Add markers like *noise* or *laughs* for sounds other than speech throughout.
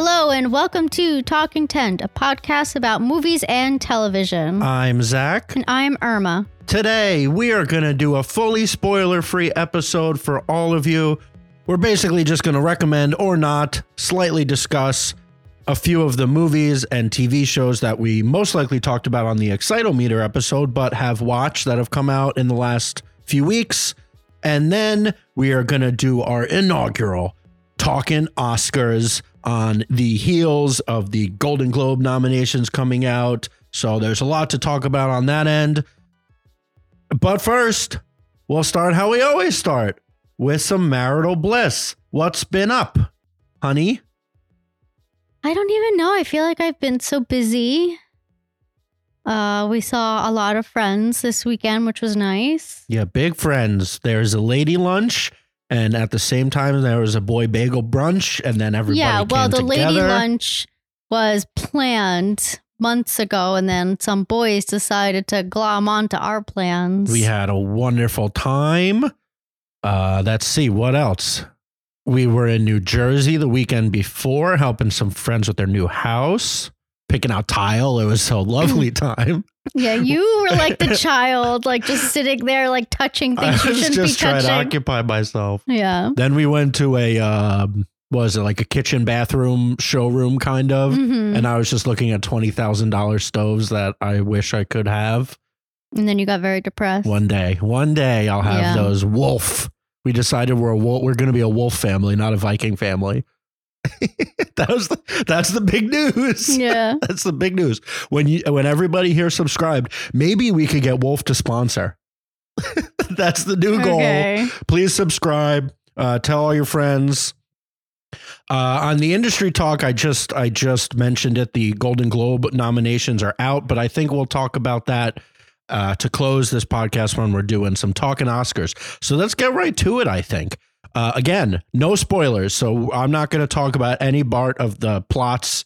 Hello and welcome to Talking Tent, a podcast about movies and television. I'm Zach. and I'm Irma. Today, we are going to do a fully spoiler free episode for all of you. We're basically just going to recommend or not slightly discuss a few of the movies and TV shows that we most likely talked about on the Excitometer episode, but have watched that have come out in the last few weeks. And then we are going to do our inaugural Talking Oscars on the heels of the Golden Globe nominations coming out. So there's a lot to talk about on that end. But first, we'll start how we always start with some marital bliss. What's been up, honey? I don't even know. I feel like I've been so busy. Uh, we saw a lot of friends this weekend, which was nice. Yeah, big friends. There's a lady lunch, and at the same time, there was a boy bagel brunch, and then everybody yeah, well, the lady lunch was planned months ago, and then some boys decided to glom onto our plans. We had a wonderful time. Uh, let's see what else. We were in New Jersey the weekend before, helping some friends with their new house, picking out tile. It was a lovely *laughs* time. yeah, you were like the *laughs* child, like just sitting there, like touching I things you shouldn't just be trying touching. to occupy myself. yeah. Then we went to a um, was it like a kitchen bathroom showroom kind of, Mhm. and I was just looking at twenty thousand dollars stoves that I wish I could have. And then you got very depressed. One day, one day I'll have Yeah. those wolf. We decided we're a wolf, we're going to be a wolf family, not a Viking family. *laughs* that was the, that's the big news. *laughs* Yeah. That's the big news. When you when everybody here subscribed, maybe we could get Wolf to sponsor. *laughs* that's the new goal. Okay. Please subscribe. Uh, tell all your friends. Uh, on the industry talk, I just I just mentioned it. The Golden Globe nominations are out, but I think we'll talk about that uh, to close this podcast when we're doing some talking Oscars. So let's get right to it. I think. Uh, again, no spoilers, so I'm not going to talk about any part of the plots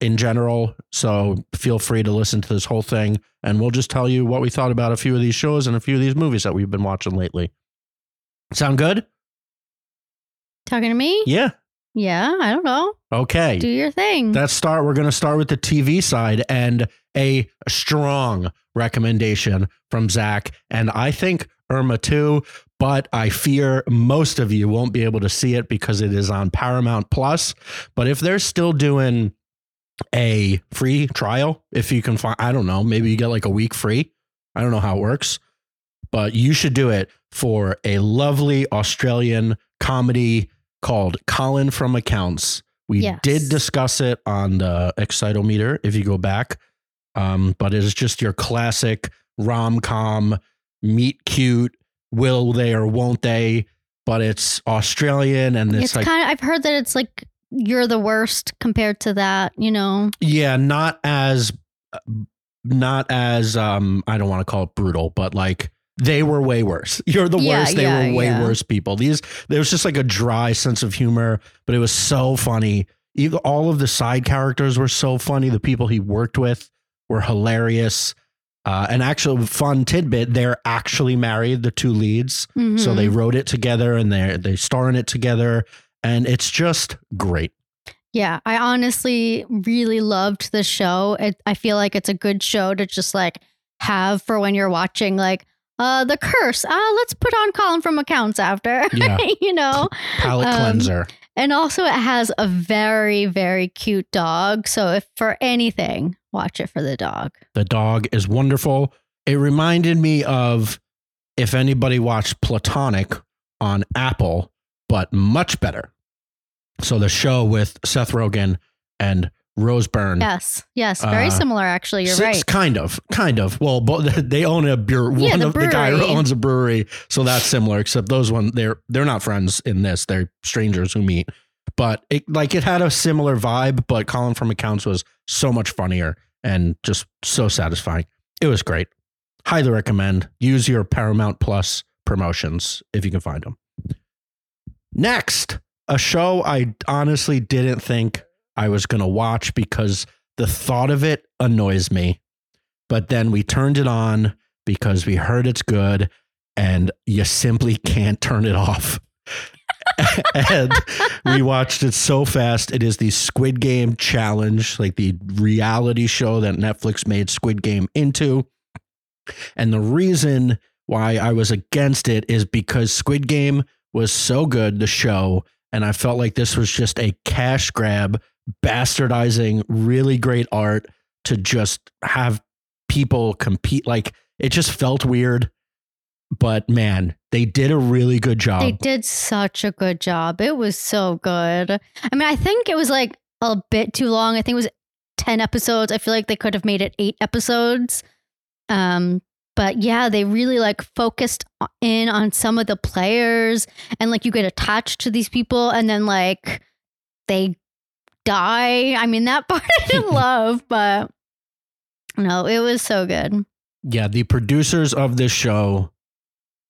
in general. So feel free to listen to this whole thing, and we'll just tell you what we thought about a few of these shows and a few of these movies that we've been watching lately. Sound good? Talking to me? Yeah. Yeah, I don't know. Okay. Do your thing. Let's start. We're going to start with the TV side and a strong recommendation from Zach. And I think Irma too, but I fear most of you won't be able to see it because it is on Paramount Plus. But if they're still doing a free trial, if you can find, I don't know, maybe you get like a week free. I don't know how it works, but you should do it for a lovely Australian comedy called Colin from Accounts. We Yes. did discuss it on the Excitometer if you go back. Um, but it is just your classic rom com, meet cute, will they or won't they? But it's Australian and it's, it's like, kind of, I've heard that it's like you're the worst compared to that, you know? yeah, not as, not as, um, I don't want to call it brutal, but like they were way worse. *laughs* You're the Yeah, worst. They yeah, were way yeah. worse people. These, there was just like a dry sense of humor, but it was so funny. Even all of the side characters were so funny. The people he worked with were hilarious. Uh, an actual fun tidbit: they're actually married, the two leads. So Mhm. they wrote it together and they they star in it together, and it's just great. Yeah, I honestly really loved the show. It, I feel like it's a good show to just like have for when you're watching, like, uh, The Curse. Uh, let's put on Colin from Accounts after, *laughs* Yeah. you know? Palate Um, cleanser. And also, it has a very, very cute dog. So, if for anything, watch it for the dog. The dog is wonderful. It reminded me of if anybody watched Platonic on Apple, but much better. So the show with Seth Rogen and Rose Byrne. Yes, yes, very Uh, similar. Actually, you're right. Kind of, kind of. Well, *laughs* they own a beer. Yeah, one the of the guy who owns a brewery, so that's similar. Except those one, they're they're not friends in this. They're strangers who meet. But it like it had a similar vibe. But Colin from Accounts was so much funnier and just so satisfying. It was great. Highly recommend. Use your Paramount Plus promotions if you can find them. Next, a show I honestly didn't think I was going to watch because the thought of it annoys me. But then we turned it on because we heard it's good and you simply *laughs* can't turn it off. *laughs* and we watched it so fast. It is the Squid Game challenge, like the reality show that Netflix made Squid Game into. And the reason why I was against it is because Squid Game was so good, the show, and I felt like this was just a cash grab, bastardizing really great art to just have people compete. Like it just felt weird. But man, they did a really good job. They did such a good job. It was so good. I mean, I think it was like a bit too long. I think it was 10 episodes. I feel like they could have made it 8 episodes. Um but yeah, they really like focused in on some of the players and like you get attached to these people and then like they die. I mean, that *laughs* part I didn't *laughs* love, but no, it was so good. yeah, the producers of this show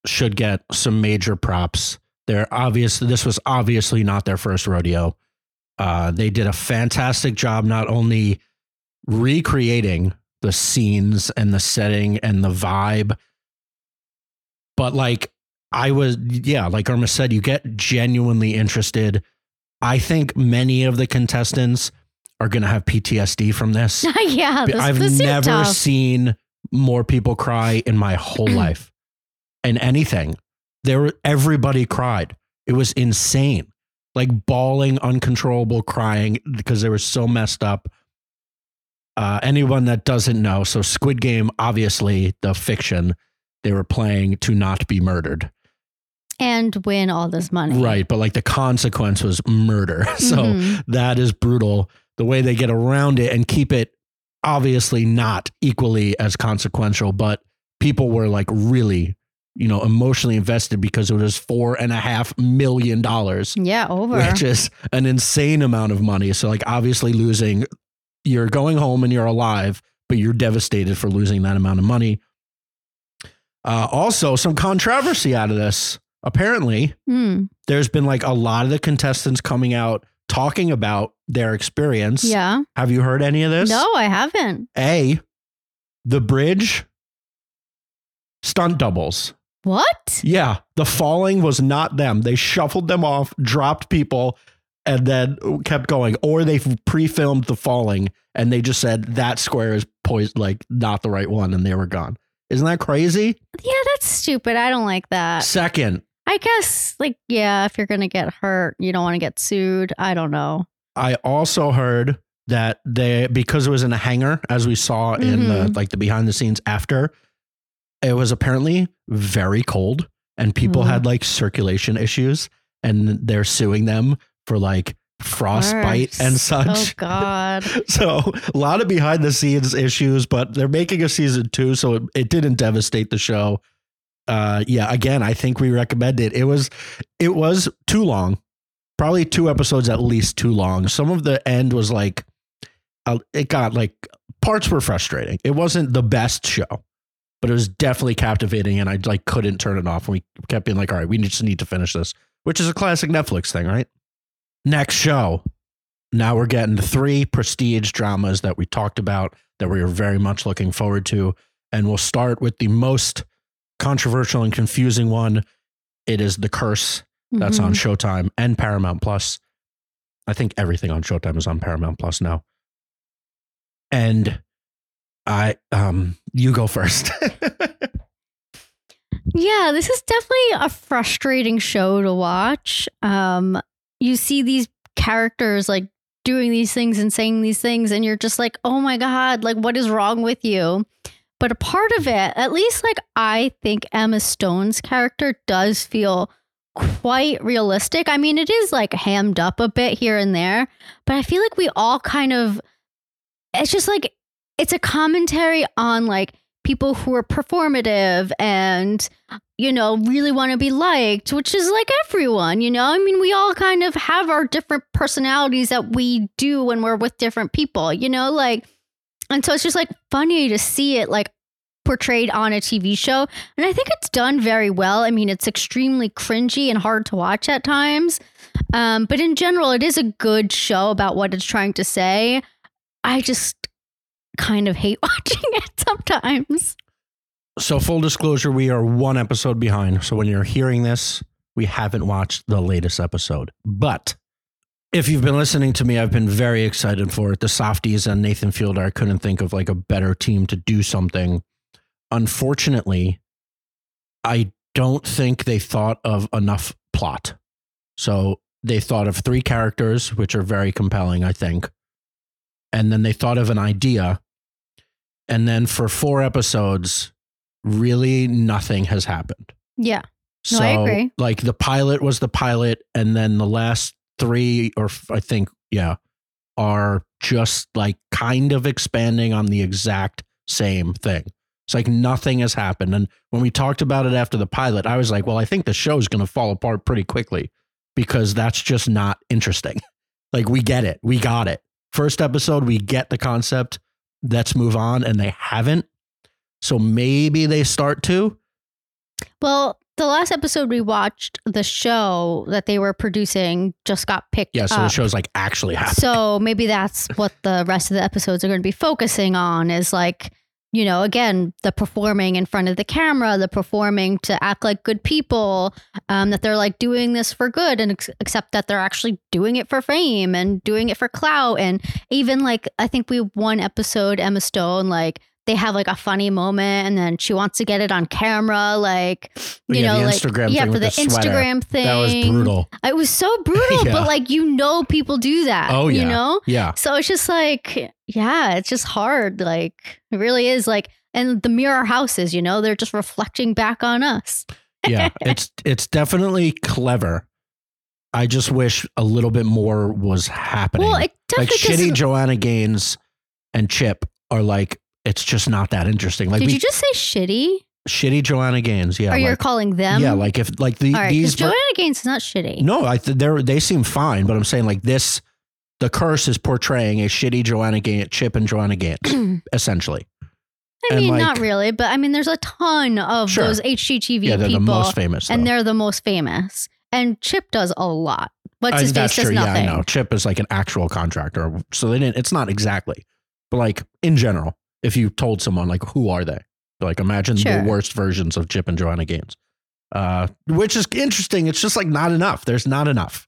should get some major props. They're obvious. This was obviously not their first rodeo. Uh, they did a fantastic job, not only recreating the scenes and the setting and the vibe, but like I was, yeah, like Irma said, you get genuinely interested. I think many of the contestants are going to have PTSD from this. *laughs* yeah, this, I've this never seen more people cry in my whole *clears throat* life. And anything. There everybody cried. It was insane. Like bawling, uncontrollable crying because they were so messed up. Uh, anyone that doesn't know, so Squid Game, obviously the fiction, they were playing to not be murdered. and win all this money. Right. But like the consequence was murder. *laughs* So Mhm. that is brutal. The way they get around it and keep it obviously not equally as consequential, but people were like really, you know, emotionally invested because it was four and a half million dollars, yeah, over. which is an insane amount of money. So, like, obviously, losing, you're going home and you're alive, but you're devastated for losing that amount of money. Uh, also, some controversy out of this. Apparently, Mm, there's been like a lot of the contestants coming out talking about their experience. yeah. Have you heard any of this? No, I haven't. A, the bridge stunt doubles. What? Yeah, the falling was not them. They shuffled them off, dropped people, and then kept going. Or they pre-filmed the falling and they just said that square is poised like not the right one, and they were gone. Isn't that crazy? Yeah, that's stupid. I don't like that. Second, I guess, like, yeah, if you're gonna get hurt, you don't want to get sued. I don't know. I also heard that they because it was in a hangar, as we saw in the mm-hmm. like the behind the scenes after, it was apparently very cold and people Mm. had like circulation issues and they're suing them for like frostbite and Oh such. God. *laughs* So a lot of behind the scenes issues, but they're making a season two, so it, it didn't devastate the show. Uh, yeah, again, I think we recommend it. It was it was too long, probably two episodes at least too long. Some of the end was like, uh, it got like parts were frustrating. It wasn't the best show, but it was definitely captivating, and I like couldn't turn it off. And we kept being like, all right, we just need to finish this, which is a classic Netflix thing, right? Next show. Now we're getting three prestige dramas that we talked about that we are very much looking forward to. And we'll start with the most controversial and confusing one. It is The Curse. That's on Mhm. Showtime and Paramount Plus. I think everything on Showtime is on Paramount Plus now. And I um you go first. *laughs* Yeah, this is definitely a frustrating show to watch. Um, you see these characters like doing these things and saying these things, and you're just like, oh my God, like, what is wrong with you? But a part of it, at least like I think Emma Stone's character does feel quite realistic. I mean, it is like hammed up a bit here and there, but I feel like we all kind of, it's just like, it's a commentary on like people who are performative and you know really want to be liked which is like everyone you know? I mean we all kind of have our different personalities that we do when we're with different people you know? Like and so it's just like funny to see it like portrayed on a tv show and i think it's done very well. I mean it's extremely cringy and hard to watch at times um, but in general it is a good show about what it's trying to say. I just kind of hate *laughs* watching it sometimes so full disclosure, we are one episode behind. So when you're hearing this, we haven't watched the latest episode. But if you've been listening to me, I've been very excited for it. The Safdies and Nathan Fielder, I couldn't think of like a better team to do something. Unfortunately, I don't think they thought of enough plot. So they thought of three characters, which are very compelling, I think. And then they thought of an idea. And then for four episodes, really nothing has happened. Yeah. No, So, I agree. like the pilot was the pilot, and then the last three, or f- I think, yeah, are just like kind of expanding on the exact same thing. It's like nothing has happened. And when we talked about it after the pilot, I was like, well, I think the show's going to fall apart pretty quickly because that's just not interesting. *laughs* like, we get it. We got it. First episode, we get the concept. Let's move on. And they haven't. So maybe they start to. Well, the last episode we watched, the show that they were producing just got picked Yeah. So the show's like actually happening. So maybe that's what the rest of the episodes are going to be focusing on is like, you know, again, the performing in front of the camera, the performing to act like good people, um, that they're like doing this for good and ex- except that they're actually doing it for fame and doing it for clout. And even like, I think we one episode, Emma Stone, like, they have like a funny moment and then she wants to get it on camera, like, you Yeah, know, like, Instagram yeah, for the, the. Instagram thing. That was brutal. It was so brutal, *laughs* Yeah. but like you know people do that. Oh, yeah. You know? Yeah. So it's just like, yeah, it's just hard. Like it really is like and the mirror houses, you know, they're just reflecting back on us. Yeah. *laughs* it's it's definitely clever. I just wish a little bit more was happening. Well, it like shitty Joanna Gaines and Chip are like it's just not that interesting. Like Did we, you just say shitty? shitty Joanna Gaines, yeah. or you're calling them? yeah, like if like the right, these Joanna Gaines is not shitty. No, I th- they they seem fine, but I'm saying like this the curse is portraying a shitty Joanna Gaines, Chip and Joanna Gaines, *clears throat* essentially. I and, mean, like- not really, but I mean, there's a ton of Sure. those HGTV yeah, they're people, the most famous. and they're the most famous. And Chip does a lot. What's his face that's does true. nothing. Yeah, I know. Chip is like an actual contractor, so they didn't. It's not exactly, but like in general, if you told someone like who are they, like imagine Sure. the worst versions of Chip and Joanna Gaines, uh, which is interesting. It's just like not enough. There's not enough.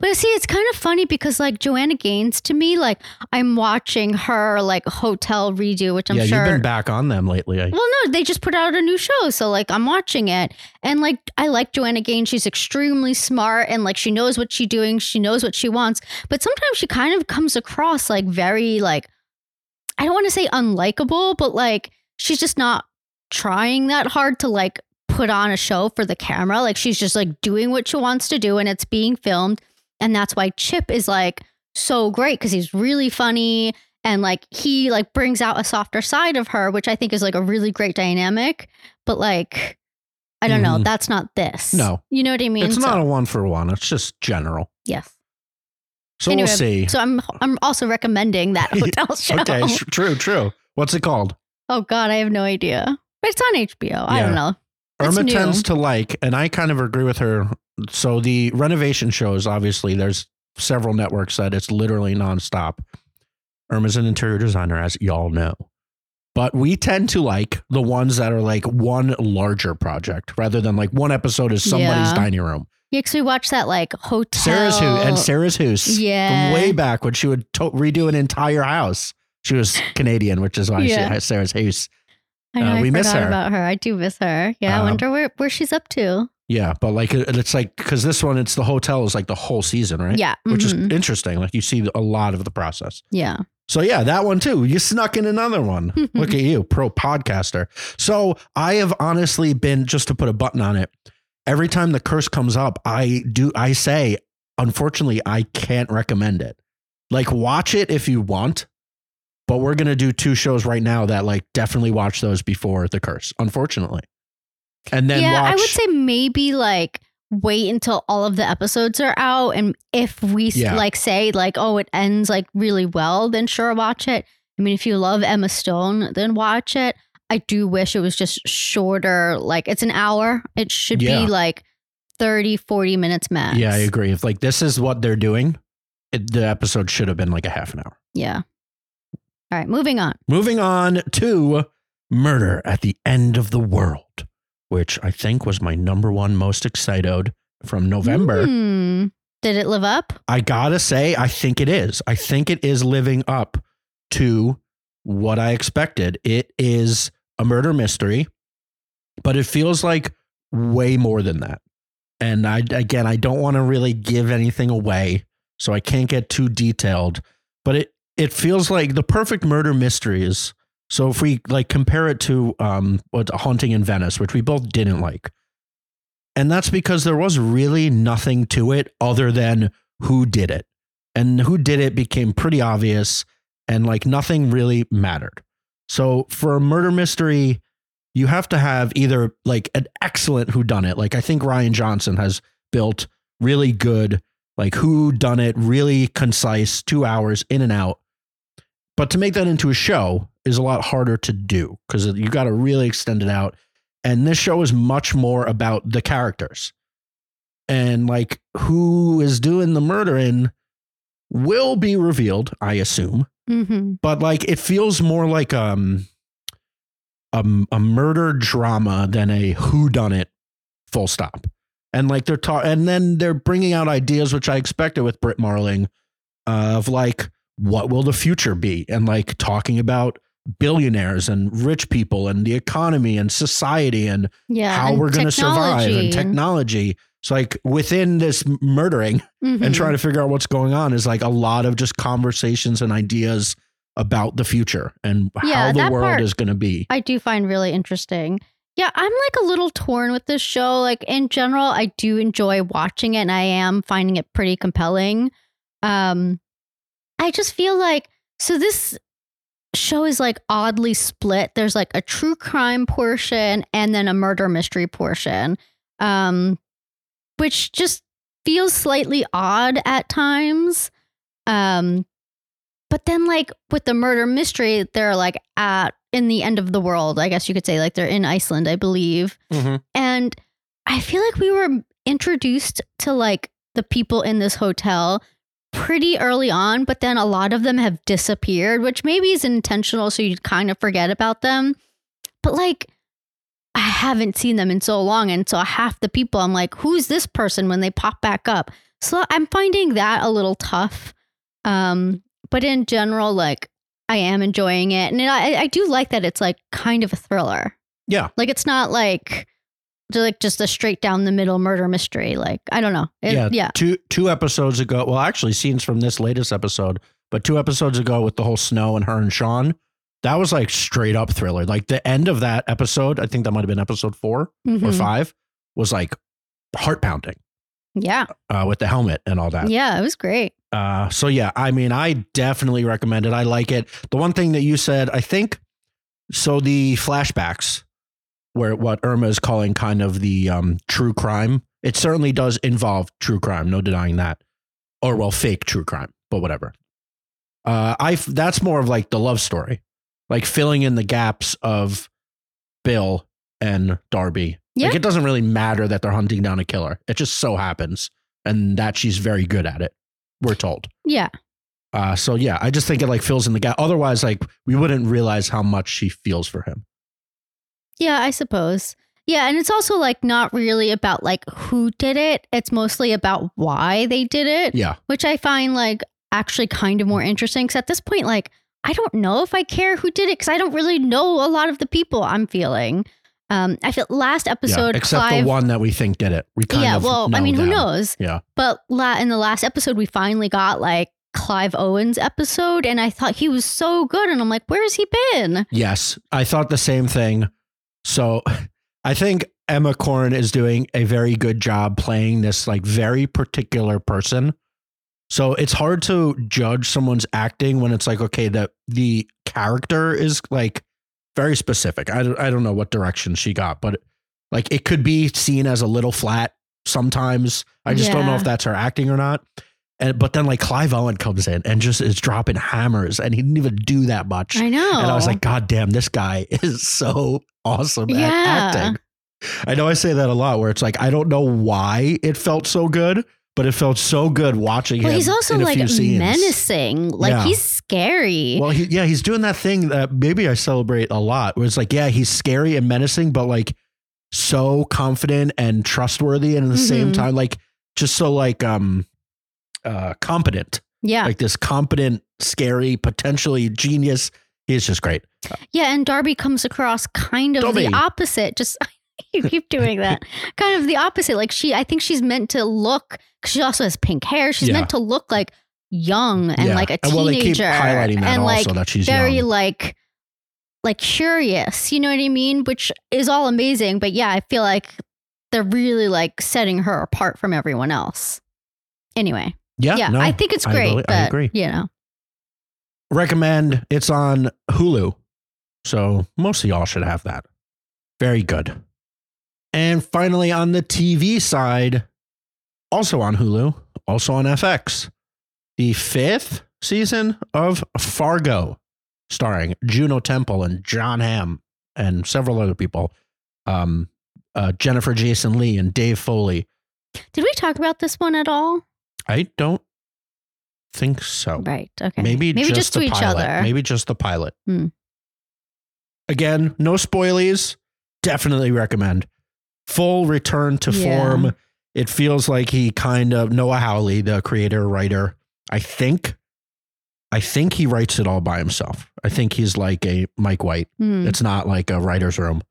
well, see, it's kind of funny because like Joanna Gaines to me, like I'm watching her like hotel redo, which I'm yeah, sure. you've been back on them lately. I, well, no, they just put out a new show, so like I'm watching it, and like I like Joanna Gaines. She's extremely smart, and like she knows what she's doing. She knows what she wants, but sometimes she kind of comes across like very like I don't want to say unlikable, but like she's just not trying that hard to like put on a show for the camera. Like she's just like doing what she wants to do and it's being filmed. And that's why Chip is like so great because he's really funny and like he like brings out a softer side of her, which I think is like a really great dynamic. But like, I don't know, Mhm. that's not this. No. You know what I mean? it's So- not a one for one. It's just general. yes. So Anyway, we'll see. So I'm I'm also recommending that *laughs* hotel show. okay, true, true. What's it called? Oh God, I have no idea. But it's on HBO. I don't know. It's Irma new. tends to like, and I kind of agree with her. So the renovation shows, obviously, there's several networks that it's literally nonstop. Irma's an interior designer, as y'all know. But we tend to like the ones that are like one larger project rather than like one episode is somebody's Yeah. dining room. Yeah, because we watched that like hotel. Sarah's who and Sarah's house Yeah. from way back when she would to- redo an entire house. She was Canadian, which is why Yeah. she has Sarah's house. I know. uh, I we miss forgot her. about her. I do miss her. Yeah, I Um, wonder where, where she's up to. Yeah, but like it- it's like because this one, it's the hotel is like the whole season, right? Yeah. which is mhm. interesting. Like you see a lot of the process. yeah. So yeah, that one too. You snuck in another one. *laughs* Look at you, pro podcaster. So I have honestly been just to put a button on it. Every time the curse comes up, I do I say, unfortunately, I can't recommend it. Like watch it if you want, but we're gonna do two shows right now that like definitely watch those before the curse. Unfortunately, and then yeah, watch. I would say maybe like wait until all of the episodes are out, and if we Yeah. like say like oh it ends like really well, then sure watch it. I mean, if you love Emma Stone, then watch it. I do wish it was just shorter. Like it's an hour. It should Yeah. be like 30, 40 minutes max. yeah, I agree. If like this is what they're doing, it, the episode should have been like a half an hour. Yeah. All right, moving on. Moving on to Murder at the End of the World, which I think was my number one most excited from November. Hmm. Did it live up? I gotta say, I think it is. I think it is living up to what I expected. It is a murder mystery, but it feels like way more than that. And I again, I don't want to really give anything away, so I can't get too detailed. But it it feels like the perfect murder mysteries. So if we like compare it to um, what Haunting in Venice, which we both didn't like, and that's because there was really nothing to it other than who did it. And who did it became pretty obvious and like nothing really mattered. So for a murder mystery, you have to have either like an excellent who done it. Like I think Rian Johnson has built really good like who done it, really concise, 2 hours in and out. But to make that into a show is a lot harder to do cuz you got to really extend it out and this show is much more about the characters and like who is doing the murdering will be revealed i assume Mm-hmm. but like it feels more like um a, a murder drama than a who done it full stop and like they're talking and then they're bringing out ideas which i expected with Brit Marling uh, of like what will the future be and like talking about billionaires and rich people and the economy and society and Yeah. how and we're going to survive and technology. So like within this murdering and Mhm. trying to figure out what's going on is like a lot of just conversations and ideas about the future and Yeah, how the world part- is going to be. I do find really interesting. Yeah, I'm like a little torn with this show. Like in general, I do enjoy watching it and I am finding it pretty compelling. Um I just feel like so this show is like oddly split. There's like a true crime portion and then a murder mystery portion. Um which just feels slightly odd at times. Um but then like with the murder mystery, they're like at in the end of the world, I guess you could say like they're in Iceland, I believe. Mhm. And I feel like we were introduced to like the people in this hotel pretty early on, but then a lot of them have disappeared, which maybe is intentional so you kind of forget about them. But like I haven't seen them in so long and so half the people I'm like who's this person when they pop back up. So I'm finding that a little tough. Um but in general like I am enjoying it and I I do like that it's like kind of a thriller. Yeah. Like it's not like like just a straight down the middle murder mystery. Like I don't know. It- yeah, yeah. Two two episodes ago, well, actually, scenes from this latest episode, but two episodes ago with the whole snow and her and Sean, that was like straight up thriller. Like the end of that episode, I think that might have been episode 4 or Mhm. five, was like heart pounding Yeah. uh, with the helmet and all that. Yeah, it was great. Uh, so yeah, I mean, I definitely recommend it. I like it. The one thing that you said, I think, so the flashbacks, where what Irma is calling kind of the um, true crime, it certainly does involve true crime. No denying that, or well, fake true crime, but whatever. Uh, I that's more of like the love story, like filling in the gaps of Bill and Darby. Yeah. Like it doesn't really matter that they're hunting down a killer. It just so happens, and that she's very good at it. We're told. Yeah. Uh, so yeah, I just think it like fills in the gap. Otherwise, like we wouldn't realize how much she feels for him. Yeah, I suppose. Yeah, and it's also like not really about like who did it. It's mostly about why they did it, Yeah, which I find like actually kind of more interesting cuz at this point like I don't know if I care who did it cuz I don't really know a lot of the people I'm feeling. Um I feel last episode yeah. Except Clive the one that we think did it. We kind Yeah, well, I mean, who knows? Yeah. But la- in the last episode, we finally got like Clive Owen's episode, and I thought he was so good, and I'm like, where's he been? Yes, I thought the same thing. So *laughs* I think Emma Corrin is doing a very good job playing this like very particular person. So it's hard to judge someone's acting when it's like, okay, that the character is like very specific. I don't, I don't know what direction she got, but like it could be seen as a little flat sometimes. I just don't know if that's her acting or not. And but then like Clive Owen comes in and just is dropping hammers, and he didn't even do that much. I know. And I was like, God damn, this guy *laughs* is so awesome at acting. I know I say that a lot where it's like, I don't know why it felt so good, but it felt so good watching well, him. he's also in a like menacing. Like Yeah. he's scary. Well, he, yeah, he's doing that thing that maybe I celebrate a lot where it's like, yeah, he's scary and menacing, but like so confident and trustworthy and at the same Mhm. time like just so like um uh competent Yeah. like this competent scary potentially genius he's just great yeah. And Darby comes across kind of the opposite. Just *laughs* you keep doing that. *laughs* kind of the opposite. Like she, I think she's meant to look, cause she also has pink hair. She's Yeah. meant to look like young and Yeah. like a And, well they keep teenager. highlighting that and also like that she's very young like like curious you know what i mean which is all amazing but yeah i feel like they're really like setting her apart from everyone else anyway yeah yeah no, i think it's I great belie- but I agree you know recommend it's on hulu so most of y'all should have that very good and finally on the tv side also on hulu also on fx the fifth season of fargo starring juno temple and john hamm and several other people um uh, jennifer jason lee and dave foley did we talk about this one at all i don't think so right okay Maybe, maybe just, just, to the each pilot. other Maybe just the pilot. Hmm. Again, no spoilies. Definitely recommend. Full return to Yeah. form. It feels like he kind of Noah Hawley, the creator writer. I think, I think he writes it all by himself. I think he's like a Mike White. Hmm. It's not like a writer's room,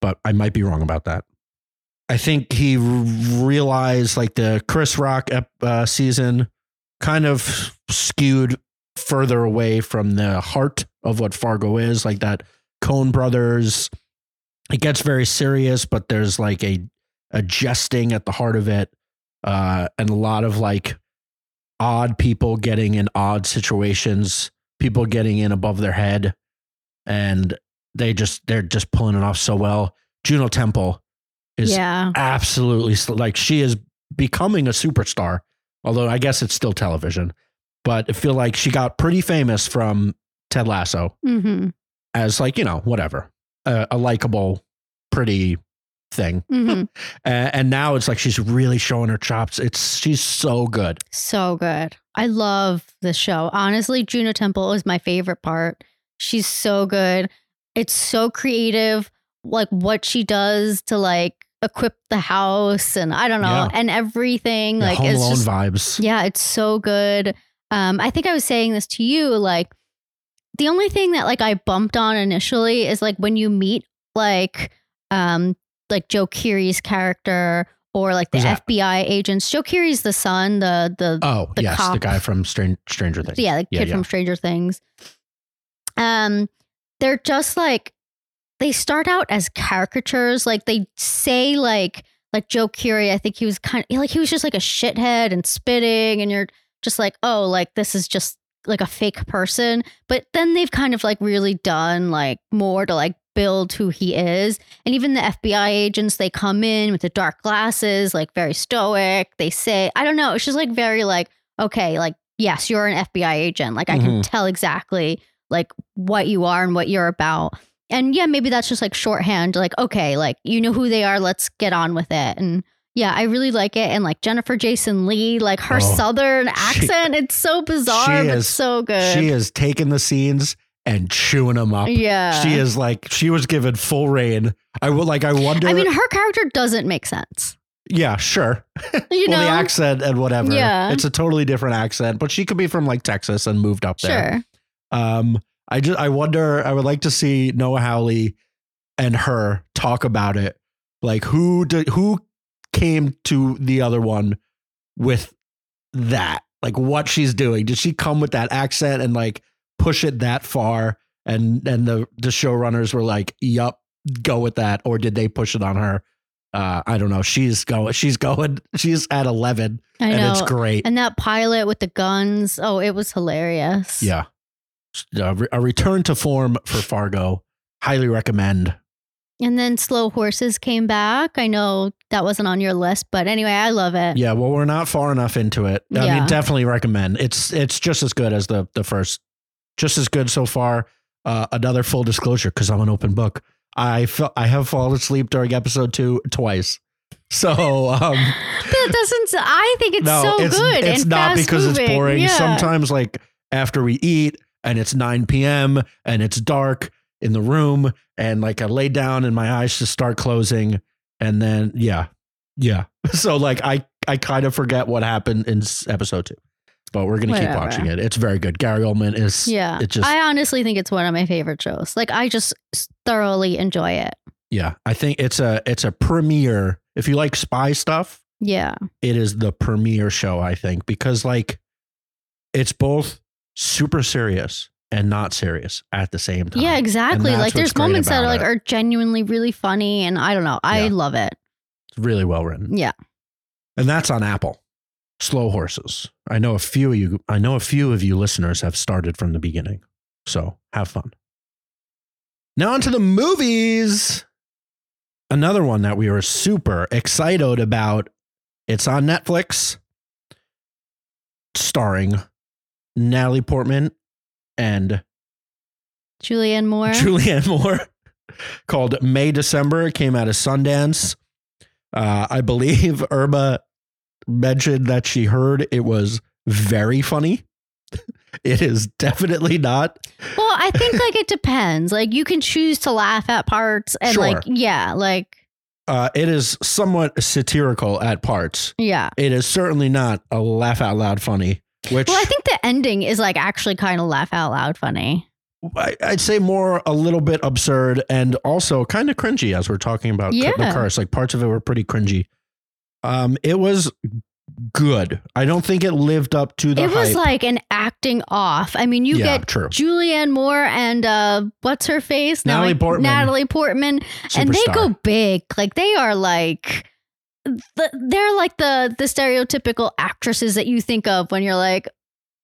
but I might be wrong about that. I think he r- realized like the Chris Rock ep- uh, season kind of skewed further away from the heart of what Fargo is, like that Coen Brothers. It gets very serious, but there's like a a jesting at the heart of it, uh, and a lot of like odd people getting in odd situations, people getting in above their head, and they just they're just pulling it off so well. Juno Temple is yeah absolutely like she is becoming a superstar. Although I guess it's still television, but I feel like she got pretty famous from Ted Lasso hmm as like you know whatever a, a likable, pretty thing, hmm *laughs* A- and now it's like she's really showing her chops. It's she's so good. so good i love this show honestly juno temple is my favorite part she's so good it's so creative like what she does to like equip the house and i don't know Yeah. and everything Yeah, like Home it's Alone just vibes. yeah it's so good um i think i was saying this to you like the only thing that like i bumped on initially is like when you meet like um like joe Keery's character or like the fbi agents joe Keery's the son the the Oh the yes, the guy from Stranger Stranger Things. yeah, the Yeah, kid yeah. from Stranger Things. Um, they're just like they start out as caricatures. Like they say like like Joe Keery, I think he was kind of like he was just like a shithead and spitting, and you're just like, oh, like this is just like a fake person. But then they've kind of like really done like more to like build who he is. And even the FBI agents, they come in with the dark glasses, like very stoic. They say, I don't know, it's just like very like, okay, like, yes, you're an FBI agent. Like I can mm-hmm. tell exactly like what you are and what you're about. And yeah, maybe that's just like shorthand, like, okay, like you know who they are, let's get on with it. And yeah, I really like it. And like Jennifer Jason Lee, like her Oh, southern she- accent, it's so bizarre, She but is- so good. She is taking the scenes and chewing them up. yeah. She is like she was given full reign. I would like. I wonder. I mean, her character doesn't make sense. yeah, sure. *laughs* You well, know? the accent and whatever. Yeah. it's a totally different accent, but she could be from like Texas and moved up there. Sure. Um, I just I wonder. I would like to see Noah Hawley and her talk about it. Like who did who came to the other one with that? Like what she's doing? Did she come with that accent and like push it that far? And and the the showrunners were like, "Yup, go with that," or did they push it on her? Uh, I don't know. She's going. She's going. *laughs* She's at eleven, I and know. it's great. And that pilot with the guns, oh, it was hilarious. Yeah. A, re- a return to form for Fargo. Highly recommend. And then Slow Horses came back. I know that wasn't on your list, but anyway, I love it. Yeah, well, we're not far enough into it. I Yeah. mean, definitely recommend. It's it's just as good as the the first. Just as good so far. Uh, another full disclosure because I'm an open book. I felt I have fallen asleep during episode two twice. So um, *laughs* That doesn't. I think it's no, so it's, good. It's and not because it's boring. Yeah. Sometimes, like after we eat and it's 9 p.m. and it's dark, in the room and like I lay down and my eyes just start closing and then yeah. Yeah. *laughs* So like I I kind of forget what happened in episode 2. But we're going to keep watching it. It's very good. Gary Oldman is Yeah. it just I honestly think it's one of my favorite shows. Like I just thoroughly enjoy it. yeah. I think it's a it's a premiere if you like spy stuff, Yeah. it is the premiere show I think because like it's both super serious and not serious at the same time. Yeah, exactly. Like there's moments that are like it. are genuinely really funny and I don't know. I Yeah. love it. It's really well written. Yeah. And that's on Apple. Slow horses. I know a few of you I know a few of you listeners have started from the beginning. So have fun. Now onto the movies. Another one that we were super excited about. It's on Netflix. Starring Natalie Portman and Julianne Moore. *laughs* Julianne Moore called May December. It came out of Sundance. Uh, I believe Irma mentioned that she heard it was very funny. *laughs* it is definitely not. well, I think like it depends. Like you can choose to laugh at parts and like yeah, like Uh, it is somewhat satirical at parts. yeah. It is certainly not a laugh out loud funny, which Well, I think the ending is like actually kind of laugh out loud funny. I, I'd say more a little bit absurd and also kind of cringy as we're talking about cu- the Yeah. curse. Like parts of it were pretty cringy. Um, it was good. I don't think it lived up to the it was hype. like an acting off. I mean, you yeah, get true. Julianne Moore and uh what's her face? Natalie Portman. Natalie Portman. And they go big. Like they are like the, they're like the the stereotypical actresses that you think of when you're like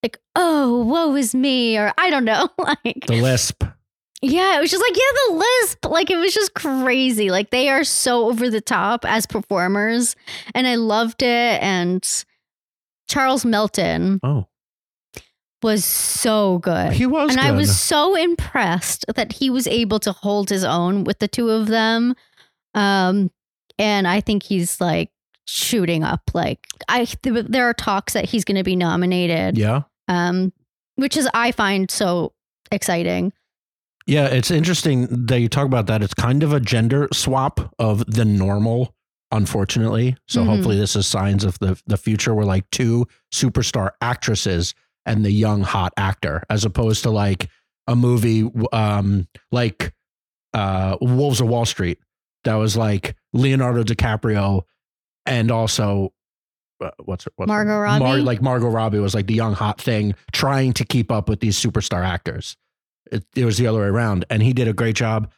like oh woe is me or I don't know *laughs* like the lisp. yeah it was just like yeah the lisp like it was just crazy like they are so over the top as performers and I loved it and Charles Melton Oh, was so good he was and good. I was so impressed that he was able to hold his own with the two of them. Um, and I think he's like shooting up. Like I, th- there are talks that he's going to be nominated. yeah. Um, which is I find so exciting. Yeah, it's interesting that you talk about that. It's kind of a gender swap of the normal, unfortunately. So Mhm. hopefully this is signs of the the future where like two superstar actresses and the young hot actor, as opposed to like a movie um like uh Wolves of Wall Street that was like Leonardo DiCaprio and also uh, what's what's Margot Robbie? Mar- like Margot Robbie was like the young hot thing trying to keep up with these superstar actors. It, it was the other way around, and he did a great job.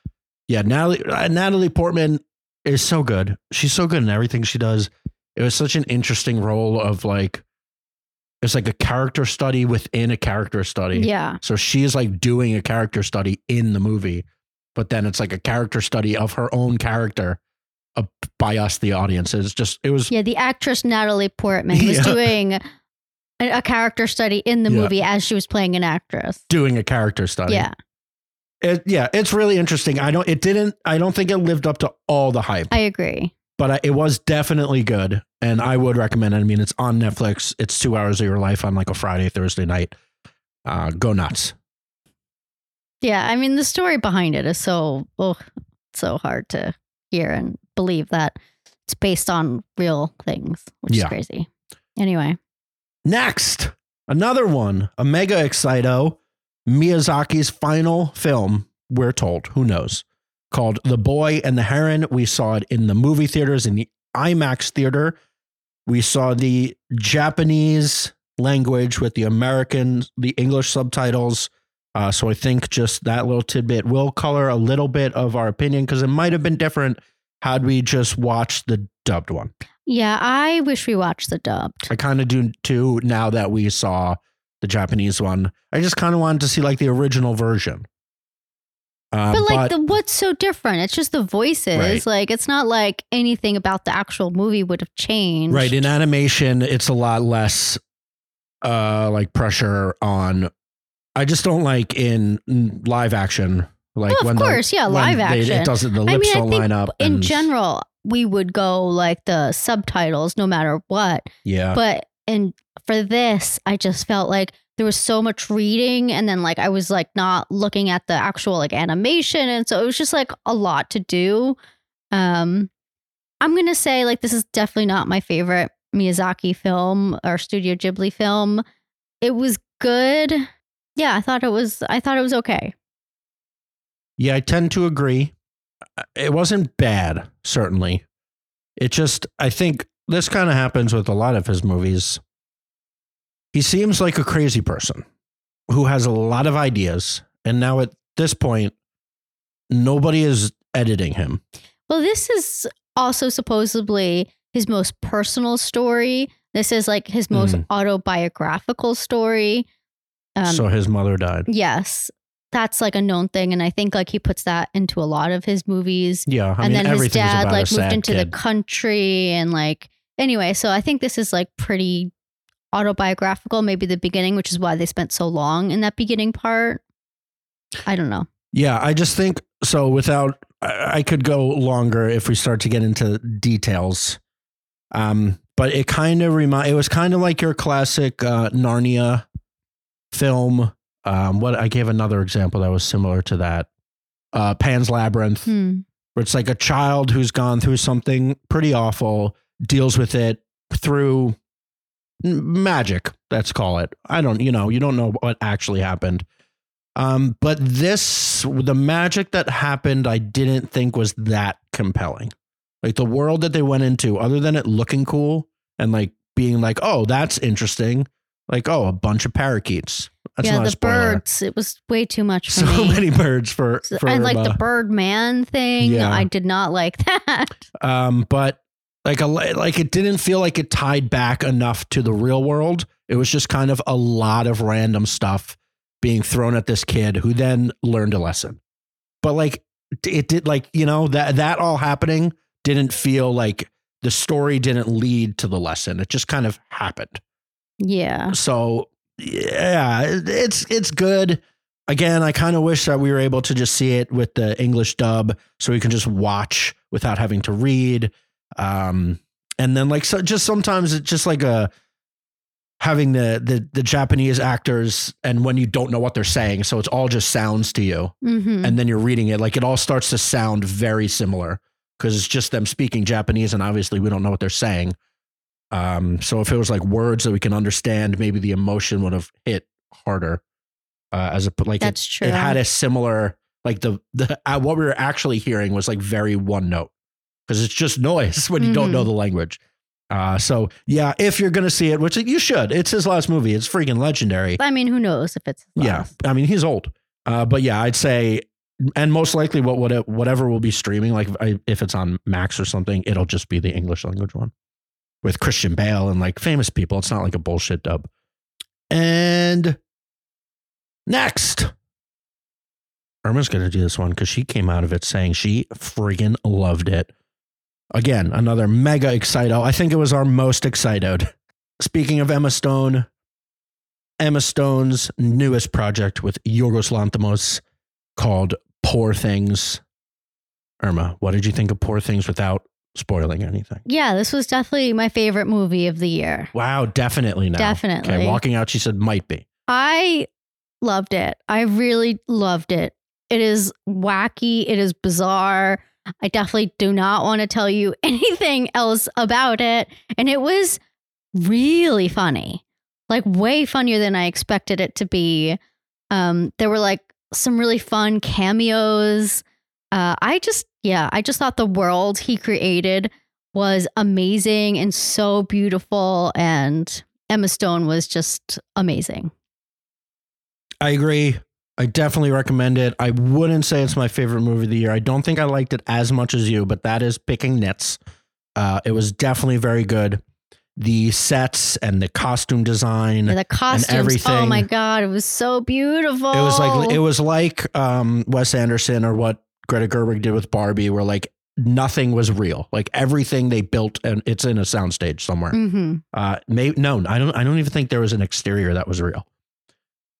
Yeah, Natalie uh, Natalie Portman is so good. She's so good in everything she does. It was such an interesting role of like it's like a character study within a character study. Yeah. So she is like doing a character study in the movie, but then it's like a character study of her own character uh, by us, the audience. It's just it was Yeah. The actress Natalie Portman was *laughs* Yeah. doing a, a character study in the Yeah. movie as she was playing an actress. doing a character study. Yeah. It, yeah, it's really interesting. I don't. It didn't. I don't think it lived up to all the hype, I agree. but I, it was definitely good, and I would recommend it. I mean, it's on Netflix. It's two hours of your life on like a Friday, Thursday night. Uh, go nuts. Yeah, I mean the story behind it is so oh, so hard to hear and believe that it's based on real things, which Yeah. is crazy. Anyway, Next, another one, a mega excito, Miyazaki's final film. We're told, who knows, called The Boy and the Heron. We saw it in the movie theaters in the IMAX theater. We saw the Japanese language with the American, the English subtitles. Uh, so I think just that little tidbit will color a little bit of our opinion because it might have been different had we just watched the dubbed one. yeah, I wish we watched the dubbed. I kind of do too now that we saw the Japanese one. I just kind of wanted to see like the original version. Uh, But like the what's so different? It's just the voices. Right. Like it's not like anything about the actual movie would have changed. right in animation, it's a lot less uh like pressure on. I just don't like in live action. Like Well, of course, the, yeah, live they- action. it doesn't. The I mean, I don't think line up. In and- general, we would go like the subtitles no matter what. yeah, But and for this, I just felt like there was so much reading and then like I was like not looking at the actual like animation and so it was just like a lot to do. Um I'm going to say like this is definitely not my favorite Miyazaki film or Studio Ghibli film. It was good. Yeah, I thought it was I thought it was okay. Yeah, I tend to agree. Uh, It wasn't bad, certainly. It just, I think this kind of happens with a lot of his movies. He seems like a crazy person who has a lot of ideas. And now at this point, nobody is editing him. Well, this is also supposedly his most personal story. This is like his most Mm. autobiographical story. Um, so his mother died. yes, that's like a known thing, and I think like he puts that into a lot of his movies. Yeah. I and mean, then his dad like moved into the country, and like anyway. So I think this is like pretty autobiographical. Maybe the beginning, which is why they spent so long in that beginning part. I don't know. Yeah, I just think so. Without, I I could go longer if we start to get into details. Um, but it kind of remind. It was kind of like your classic uh, Narnia film. Um, what I gave another example that was similar to that. Uh, Pan's Labyrinth, Hmm. where it's like a child who's gone through something pretty awful, deals with it through magic. Let's call it. I don't, you know, you don't know what actually happened. Um, but this, the magic that happened, I didn't think was that compelling. Like the world that they went into, other than it looking cool and like being like, oh, that's interesting. Like, oh, a bunch of parakeets. That's yeah, the birds. It was way too much for So me. many birds for, *laughs* for and like the uh, Birdman thing, Yeah. I did not like that. *laughs* um, but like a like it didn't feel like it tied back enough to the real world. It was just kind of a lot of random stuff being thrown at this kid who then learned a lesson. But like it did like, you know, that that all happening didn't feel like the story didn't lead to the lesson. It just kind of happened. Yeah. So yeah, it's it's good. Again, I kind of wish that we were able to just see it with the English dub, so we can just watch without having to read. Um, and then like so, just sometimes it's just like a having the the the Japanese actors, and when you don't know what they're saying, so it's all just sounds to you, hmm and then you're reading it, like it all starts to sound very similar because it's just them speaking Japanese, and obviously we don't know what they're saying. Um, so if it was like words that we can understand, maybe the emotion would have hit harder. Uh, as a like it- That's true. it had a similar like the the *laughs* uh, what we were actually hearing was like very one note because it's just noise *laughs* when you don't Mhm. know the language. Uh, so yeah, if you're gonna see it, which you should, it's his last movie. It's freaking legendary. I mean, who knows if it's his Yeah. I mean he's old, uh, but yeah, I'd say, and most likely what what whatever will be streaming, like if it's on Max or something, it'll just be the English language one with Christian Bale and like famous people. It's not like a bullshit dub. And next, Irma's gonna do this one because she came out of it saying she friggin' loved it. Again, another mega excito. I think it was our most excited. Speaking of Emma Stone, Emma Stone's newest project with Yorgos Lanthimos called Poor Things. Irma, what did you think of Poor Things without spoiling anything? Yeah, this was definitely my favorite movie of the year. Wow, definitely now. Definitely. Okay, walking out, she said might be. I loved it. I really loved it. It is wacky. It is bizarre. I definitely do not want to tell you *laughs* anything else about it. And it was really funny, like way funnier than I expected it to be. Um, there were like some really fun cameos. Uh, I just, yeah, I just thought the world he created was amazing and so beautiful. And Emma Stone was just amazing. I agree. I definitely recommend it. I wouldn't say it's my favorite movie of the year. I don't think I liked it as much as you, but that is picking nits. Uh, it was definitely very good. The sets and the costume design. Yeah, the costumes. Oh everything. my god, it was so beautiful. It was like it was like um, Wes Anderson or what Greta Gerwig did with Barbie, where like nothing was real. Like everything they built, and it's in a soundstage somewhere. hmm Uh, may, no, I don't. I don't even think there was an exterior that was real,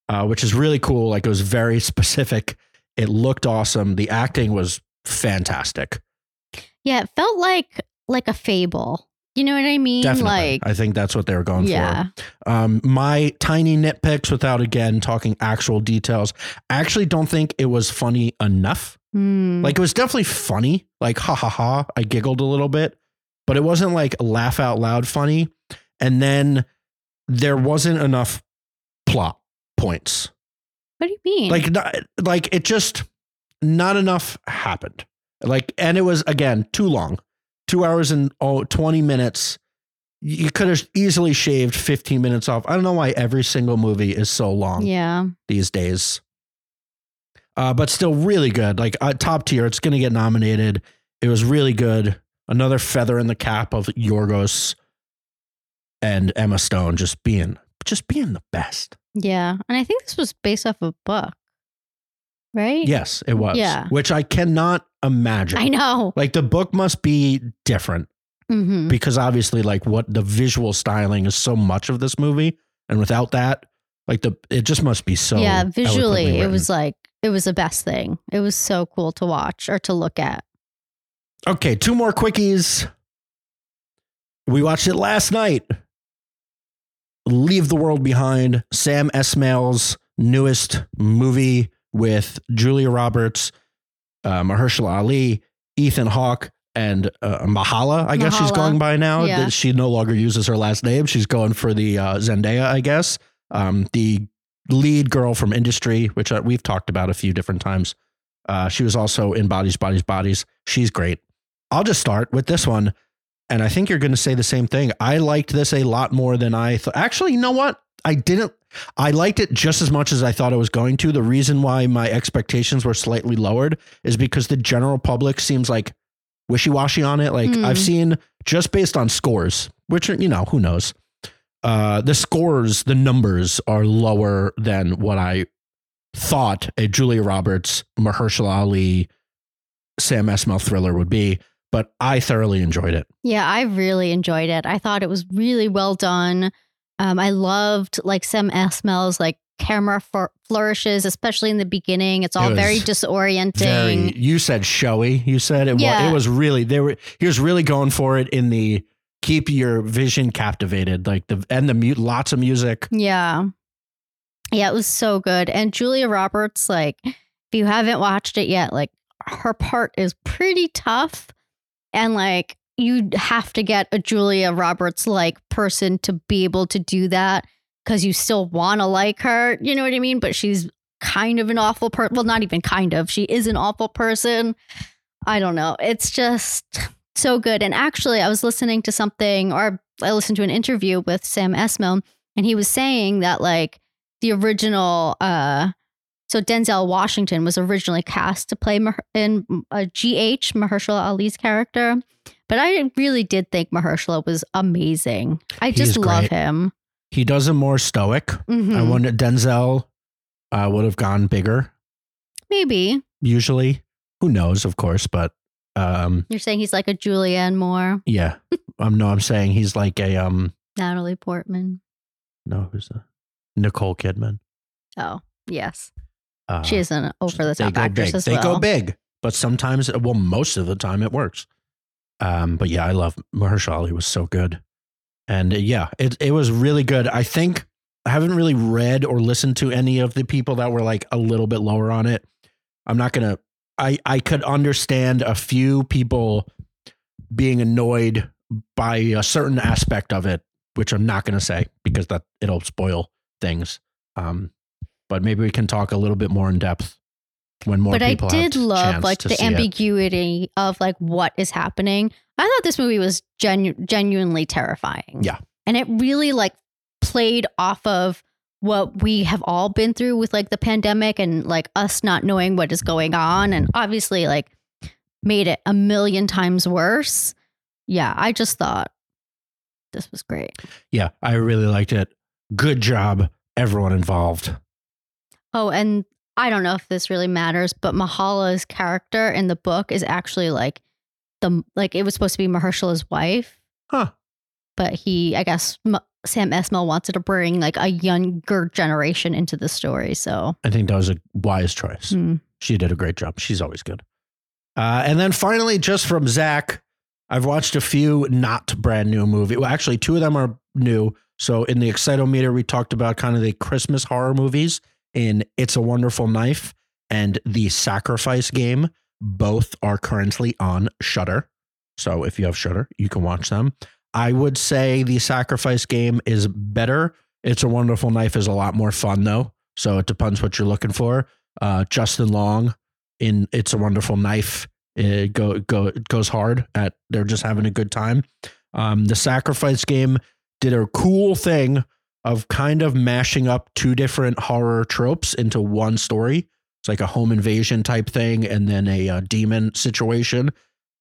uh, which is really cool. Like it was very *laughs* specific. It looked awesome. The acting was fantastic. Yeah, it felt like like a fable. You know what I mean? Definitely. Like, I think that's what they were going yeah. for. Um, my tiny nitpicks, without again talking actual details, I actually don't think it was funny enough. Hmm. Like it was definitely funny, like ha ha ha. I giggled a little bit, but it wasn't like laugh out loud funny. And then there wasn't enough plot points. what do you mean? Like not, like it just not enough happened. Like and it was again too long. 2 hours and oh, 20 minutes. You could have easily shaved 15 minutes off. I don't know why every single movie is so long yeah. these days. Uh, but still really good. Like uh, top tier. It's going to get nominated. It was really good. Another feather in the cap of Yorgos and Emma Stone just being just being the best. Yeah. And I think this was based off a book, right? Yes, it was. Yeah. Which I cannot imagine. I know. Like the book must be different hmm because obviously like what the visual styling is so much of this movie and without that like the it just must be so yeah. Visually, it was like, it was the best thing. It was so cool to watch or to look at. Okay, two more quickies. We watched it last night. Leave the World Behind, Sam Esmail's newest movie with Julia Roberts, uh, Mahershala Ali, Ethan Hawke, and uh, Myha'la. I guess she's going by now. Yeah. She no longer uses her last name. She's going for the uh, Zendaya, I guess. Um, the lead girl from Industry, which uh, we've talked about a few different times. Uh, she was also in Bodies, Bodies, Bodies. She's great. I'll just start with this one. And I think you're going to say the same thing. I liked this a lot more than I thought. Actually, you know what? I didn't. I liked it just as much as I thought I was going to. The reason why my expectations were slightly lowered is because the general public seems like wishy washy on it. Like Hmm. I've seen just based on scores, which, are, you know, who knows? Uh, the scores, the numbers are lower than what I thought a Julia Roberts, Mahershala Ali, Sam Esmail thriller would be. But I thoroughly enjoyed it. Yeah, I really enjoyed it. I thought it was really well done. Um, I loved like Sam Esmail's like camera for- flourishes, especially in the beginning. It's all was very disorienting. Very, you said showy. You said it. Yeah. Was, it was really they were. He was really going for it in the keep your vision captivated, like the and the mute lots of music. Yeah. Yeah, it was so good. And Julia Roberts, like, if you haven't watched it yet, like, her part is pretty tough. And, like, you have to get a Julia Roberts like person to be able to do that because you still want to like her. You know what I mean? But she's kind of an awful person. Well, not even kind of. She is an awful person. I don't know. It's just so good. And actually, I was listening to something, or I listened to an interview with Sam Esmail, and he was saying that like the original, uh, so Denzel Washington was originally cast to play in uh, GH Mahershala Ali's character, but I really did think Mahershala was amazing. I just love him. He does a more stoic. Mhm. I wonder Denzel uh, would have gone bigger. Maybe Usually, who knows? Of course, but um, you're saying he's like a Julianne Moore, yeah. um, no, I'm saying he's like a um. Natalie Portman. No, who's the Nicole Kidman. Oh, yes, Uh, she is an over the top actress big. as they well. They go big, but sometimes, well, most of the time, it works. Um, but yeah, I love Mahershala. Ali was so good, and uh, yeah, it it was really good. I think I haven't really read or listened to any of the people that were like a little bit lower on it. I'm not gonna. I I could understand a few people being annoyed by a certain aspect of it, which I'm not gonna say because that it'll spoil things. Um, but maybe we can talk a little bit more in depth when more but I did love like the see it. ambiguity of like what is happening. I thought this movie was genu- genuinely terrifying. Yeah. and it really like played off of what we have all been through with like the pandemic and like us not knowing what is going on, and obviously like made it a million times worse. Yeah, I just thought this was great. Yeah, I really liked it. Good job, everyone involved. Oh, and I don't know if this really matters, but Myha'la's character in the book is actually like the like it was supposed to be Mahershala's wife, Huh. but he, I guess, M- Sam Esmail wanted to bring like a younger generation into the story. So, I think that was a wise choice. hmm. She did a great job. She's always good. Uh, and then finally, just from Zach, I've watched a few not brand new movie. Well, actually, two of them are new. So in the Excitometer, we talked about kind of the Christmas horror movies in It's a Wonderful Knife and The Sacrifice Game. Both are currently on Shudder. So if you have Shudder, you can watch them. I would say The Sacrifice Game is better. It's a Wonderful Knife is a lot more fun though. So it depends what you're looking for. Uh, Justin Long in It's a Wonderful Knife it go go it goes hard at they're just having a good time. Um, the Sacrifice Game did a cool thing of kind of mashing up two different horror tropes into one story. It's like a home invasion type thing, and then a, uh demon situation,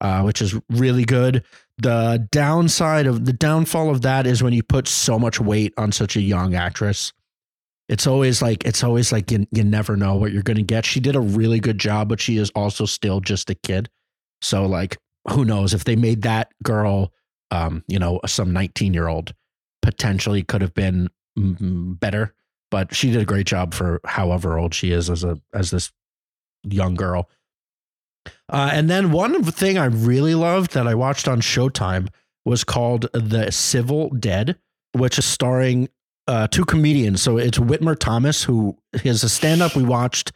uh, which is really good. The downside of the downfall of that is when you put so much weight on such a young actress. It's always like it's always like you, you never know what you're going to get. She did a really good job, but she is also still just a kid. So like who knows if they made that girl um, you know, some 19 year old potentially could have been better, but she did a great job for however old she is as a as this young girl. Uh, and then one thing I really loved that I watched on Showtime was called The Civil Dead, which is starring uh, two comedians. So it's Whitmer Thomas, who is a stand up we watched.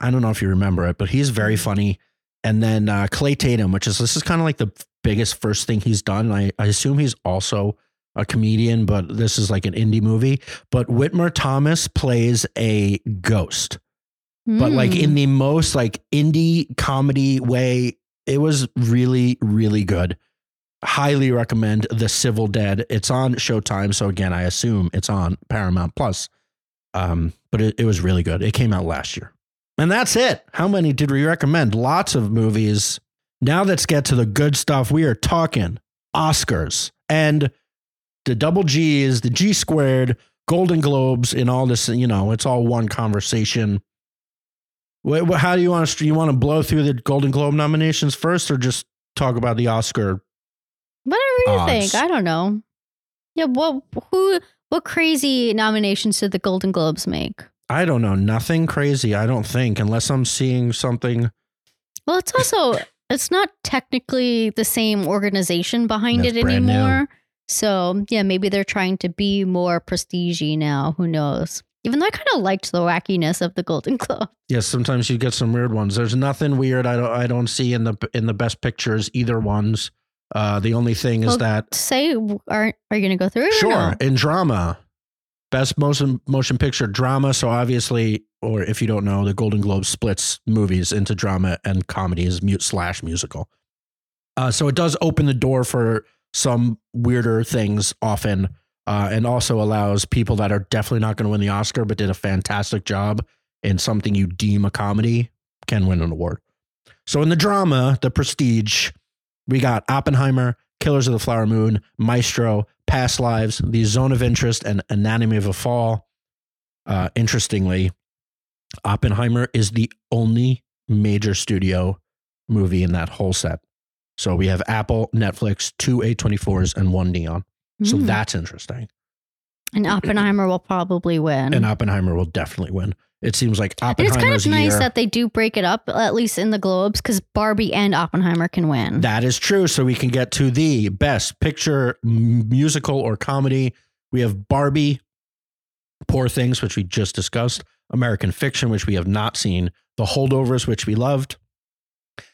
I don't know if you remember it, but he's very funny. And then uh, Clay Tatum, which is this is kind of like the biggest first thing he's done. I, I assume he's also a comedian, but this is like an indie movie. But Whitmer Thomas plays a ghost, but like Mm. in the most like indie comedy way. It was really, really good. Highly recommend The Civil Dead. It's on Showtime. So again, I assume it's on Paramount Plus. Um, but it, it was really good. It came out last year. And that's it. How many did we recommend? Lots of movies. Now let's get to the good stuff. We are talking Oscars and the double G's, the G squared, Golden Globes, and all this. You know, it's all one conversation. Wh- wh- How do you want to? You want to blow through the Golden Globe nominations first, or just talk about the Oscar? Whatever you odds. think. I don't know. Yeah, what who what crazy nominations did the Golden Globes make? I don't know. Nothing crazy. I don't think, unless I'm seeing something. Well, it's also *laughs* it's not technically the same organization behind That's it anymore. new. So yeah, maybe they're trying to be more prestigey now. Who knows? Even though I kind of liked the wackiness of the Golden *laughs* Globe. Yes, sometimes you get some weird ones. There's nothing weird. I don't. I don't see in the in the best pictures either ones. Uh, the only thing is Well, that Say, are are you going to go through Sure. no? In drama, best motion motion picture drama. So obviously, or if you don't know, the Golden Globe splits movies into drama and comedies, mute slash musical. Uh, so it does open the door for some weirder things often, uh, and also allows people that are definitely not going to win the Oscar but did a fantastic job in something you deem a comedy can win an award. So in the drama, the prestige, we got Oppenheimer, Killers of the Flower Moon, Maestro, Past Lives, The Zone of Interest, and Anatomy of a Fall. Uh, interestingly, Oppenheimer is the only major studio movie in that whole set. So we have Apple, Netflix, two A24s, and one Neon. So Mm. that's interesting. and Oppenheimer will probably win. And Oppenheimer will definitely win. It seems like And it's kind of nice year. that they do break it up, at least in the Globes, because Barbie and Oppenheimer can win. That is true. So we can get to the best picture musical or comedy. We have Barbie, Poor Things, which we just discussed, American Fiction, which we have not seen, The Holdovers, which we loved,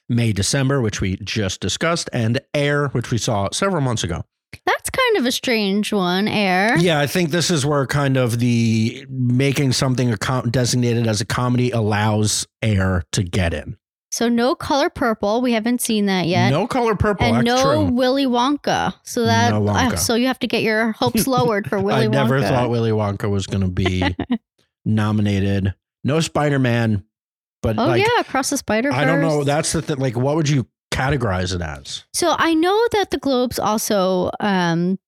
May December, which we just discussed, and Air, which we saw several months ago. That's kind of a strange one, Air. Yeah, I think this is where kind of the making something a designated as a comedy allows Air to get in. So no color purple. We haven't seen that yet. No color purple. and no true. Willy Wonka. So that No Wonka. uh, so you have to get your hopes lowered for *laughs* Willy Wonka. I never thought Willy Wonka was going to be *laughs* nominated. No Spider Man, but oh like yeah, across the Spider. I don't know. That's the thing. Like, what would you categorize it as? So I know that the Globes also um,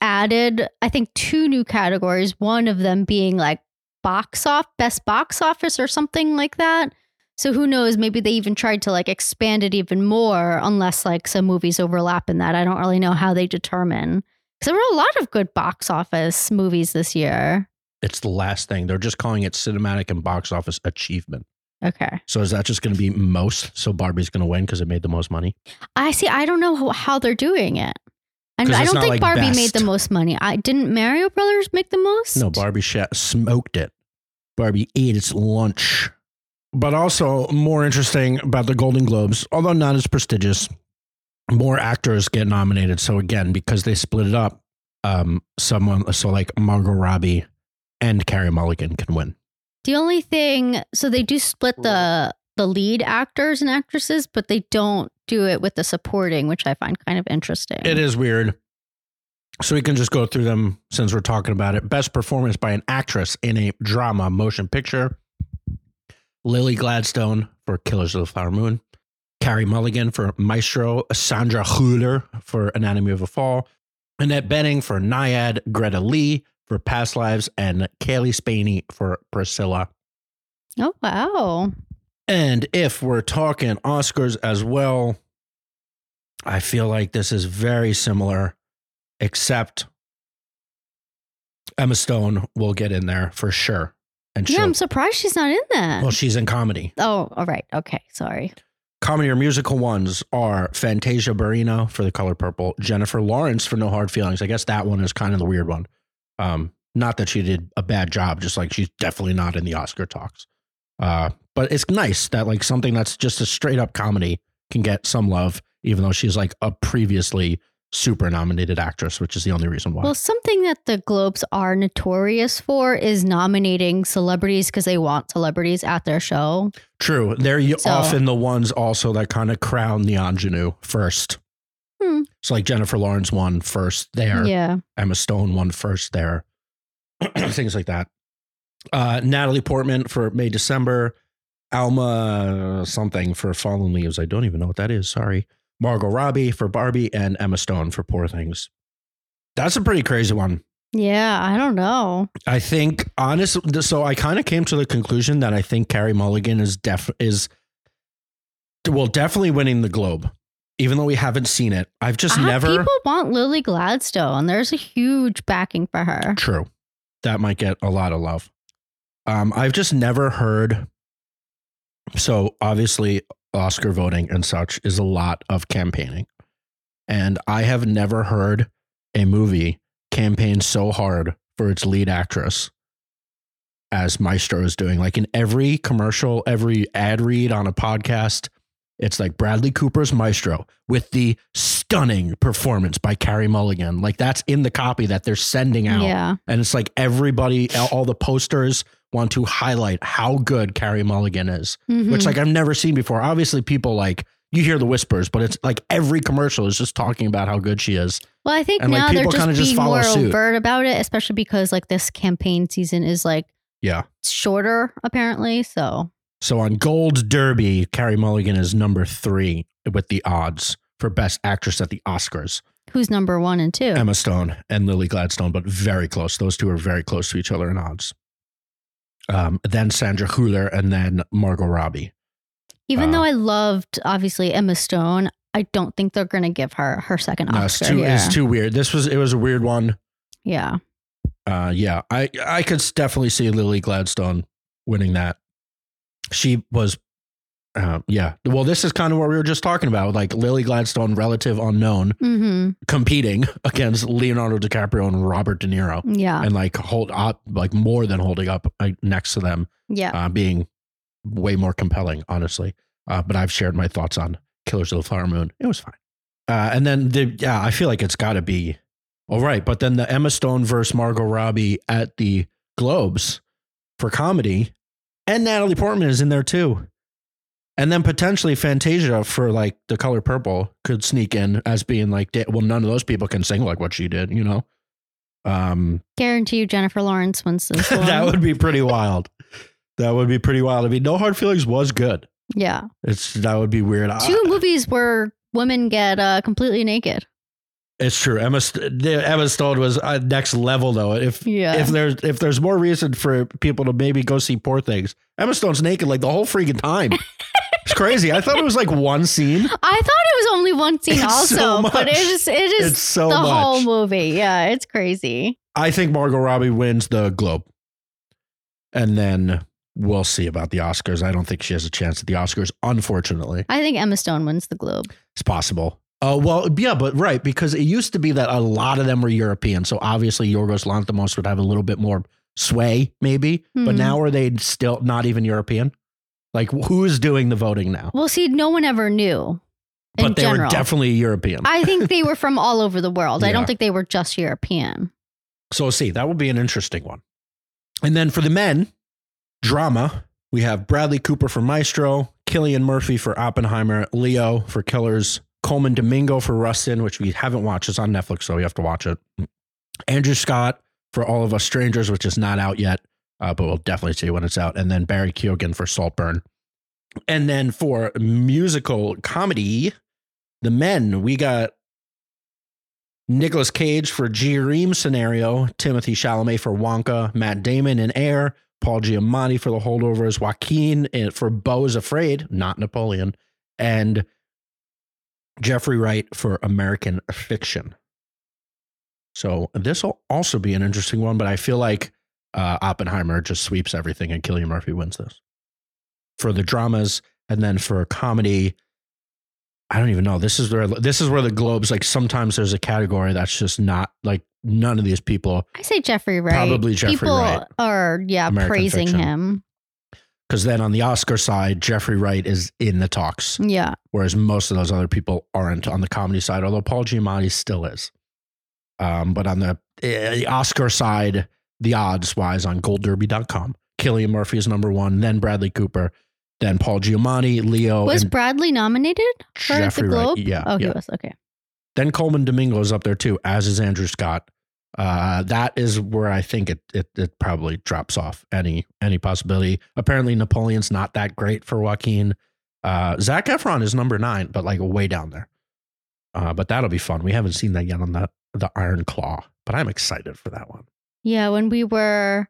added, I think, two new categories. One of them being like box off, best box office, or something like that. So who knows? Maybe they even tried to like expand it even more, unless like some movies overlap in that. I don't really know how they determine. Because there were a lot of good box office movies this year. It's the last thing. They're just calling it cinematic and box office achievement. Okay. So is that just going to be most? So Barbie's going to win because it made the most money. I see. I don't know how, how they're doing it. 'Cause I don't think like Barbie best. made the most money. I didn't Mario Brothers make the most? No, Barbie sh- smoked it. Barbie ate its lunch. But also more interesting about the Golden Globes, although not as prestigious, more actors get nominated. So again, because they split it up, um, someone so like Margot Robbie and Carey Mulligan can win. The only thing, so they do split the the lead actors and actresses, but they don't do it with the supporting, which I find kind of interesting. It is weird. So we can just go through them since we're talking about it. Best performance by an actress in a drama motion picture. Lily Gladstone for Killers of the Flower Moon. Carey Mulligan for Maestro. Sandra Hüller for Anatomy of a Fall. Annette Bening for Nyad. Greta Lee for Past Lives. And Cailee Spaeny for Priscilla. Oh wow. And if we're talking Oscars as well, I feel like this is very similar, except Emma Stone will get in there for sure. And Yeah, I'm surprised she's not in that. well, she's in comedy. oh, all right. Okay. Sorry. Comedy or musical ones are Fantasia Barrino for The Color Purple, Jennifer Lawrence for No Hard Feelings. I guess that one is kind of the weird one. Um, not that she did a bad job, just like she's definitely not in the Oscar talks. Uh, but it's nice that like something that's just a straight up comedy can get some love, even though she's like a previously super nominated actress, which is the only reason why. Well, something that the Globes are notorious for is nominating celebrities because they want celebrities at their show. True. They're So- often the ones also that kind of crown the ingenue first. Hmm. So like Jennifer Lawrence won first there. Yeah. Emma Stone won first there. *clears throat* Things like that. Uh, Natalie Portman for May December. Alma something for Fallen Leaves. I don't even know what that is. Sorry. Margot Robbie for Barbie and Emma Stone for Poor Things. That's a pretty crazy one. Yeah. I don't know. I think honestly, so I kind of came to the conclusion that I think Carey Mulligan is def is well definitely winning the Globe, even though we haven't seen it. I've just Ah, never People want Lily Gladstone. And there's a huge backing for her. true. That might get a lot of love. Um, I've just never heard. So obviously, Oscar voting and such is a lot of campaigning, and I have never heard a movie campaign so hard for its lead actress as Maestro is doing. Like in every commercial, every ad read on a podcast, it's like Bradley Cooper's Maestro with the stunning performance by Carey Mulligan. Like that's in the copy that they're sending out. Yeah. And it's like everybody, all- the posters want to highlight how good Carey Mulligan is, Mhm. which like I've never seen before. Obviously, people like you hear the whispers, but it's like every commercial is just talking about how good she is. well, I think and, like, now they're people just being just more suit. overt about it, especially because like this campaign season is like Yeah. shorter apparently. So So on Gold Derby, Carey Mulligan is number three with the odds for Best Actress at the Oscars. who's number one and two? Emma Stone and Lily Gladstone, but very close. Those two are very close to each other in odds. Um, then Sandra Hüller and then Margot Robbie. Even uh, though I loved obviously Emma Stone, I don't think they're gonna give her her second No, it's Oscar. too it's too weird. This was it was a weird one. yeah. Uh, yeah, I I could definitely see Lily Gladstone winning that. She was, uh, yeah. Well, this is kind of what we were just talking about, like Lily Gladstone, relative unknown, hmm competing *laughs* against Leonardo DiCaprio and Robert De Niro, Yeah. and like hold up, like more than holding up like, next to them, Yeah. uh, being way more compelling, honestly. Uh, but I've shared my thoughts on Killers of the Flower Moon. It was fine. Uh, and then the yeah, I feel like it's got to be all right. But then the Emma Stone versus Margot Robbie at the Globes for comedy, and Natalie Portman is in there too. And then potentially Fantasia for like the color purple could sneak in as being like, well, none of those people can sing like what she did, you know? Um, Guarantee you Jennifer Lawrence wins this *laughs* one. that would be pretty wild. That would be pretty wild. I mean, No Hard Feelings was good. yeah. It's that would be weird. I- Two movies where women get uh, completely naked. It's true. Emma St- Emma Stone was uh, next level though. If Yeah. if there's if there's more reason for people to maybe go see Poor Things, Emma Stone's naked like the whole freaking time. *laughs* it's crazy. I thought it was like one scene. I thought it was only one scene It's also, so but it is it is It's so the much. whole movie. Yeah, it's crazy. I think Margot Robbie wins the Globe, and then we'll see about the Oscars. I don't think she has a chance at the Oscars, unfortunately. I think Emma Stone wins the Globe. It's possible. Oh, well, yeah, but right, because it used to be that a lot of them were European. So obviously Yorgos Lanthimos would have a little bit more sway, maybe. But Mhm. now are they still not even European? Like who is doing the voting now? Well, see, no one ever knew. But they general. were definitely European. I think they were *laughs* from all over the world. I don't think they were just European. So see. That will be an interesting one. And then for the men, drama, we have Bradley Cooper for Maestro, Cillian Murphy for Oppenheimer, Leo for Killers, Colman Domingo for Rustin, which we haven't watched. It's on Netflix, so you have to watch it. Andrew Scott for All of Us Strangers, which is not out yet, uh, but we'll definitely see when it's out. And then Barry Keoghan for Saltburn. And then for musical comedy, the men, we got Nicolas Cage for Dream scenario, Timothée Chalamet for Wonka, Matt Damon in Air, Paul Giamatti for The Holdovers, Joaquin in- for Beau is Afraid, not Napoleon, and Jeffrey Wright for American Fiction. So this will also be an interesting one, but I feel like uh, Oppenheimer just sweeps everything and Cillian Murphy wins this. For the dramas and then for comedy, I don't even know. This is where this is where the globes like sometimes there's a category that's just not like none of these people I say Jeffrey Wright. Probably Jeffrey People Wright. are yeah American praising Fiction. him. Because then on the Oscar side, Jeffrey Wright is in the talks, Yeah. whereas most of those other people aren't on the comedy side. Although Paul Giamatti still is. Um, but on the, eh, the Oscar side, the odds wise on GoldDerby.com, Cillian Murphy is number one, then Bradley Cooper, then Paul Giamatti, Leo, Was Bradley nominated for Jeffrey the Globe? Wright. Yeah, Oh, he was. Okay. Then Colman Domingo is up there too, as is Andrew Scott. Uh, that is where I think it, it it probably drops off any any possibility. Apparently, Napoleon's not that great for Joaquin. Uh, Zac Efron is number nine, but like way down there. Uh, but that'll be fun. We haven't seen that yet on the the Iron Claw, but I'm excited for that one. Yeah, when we were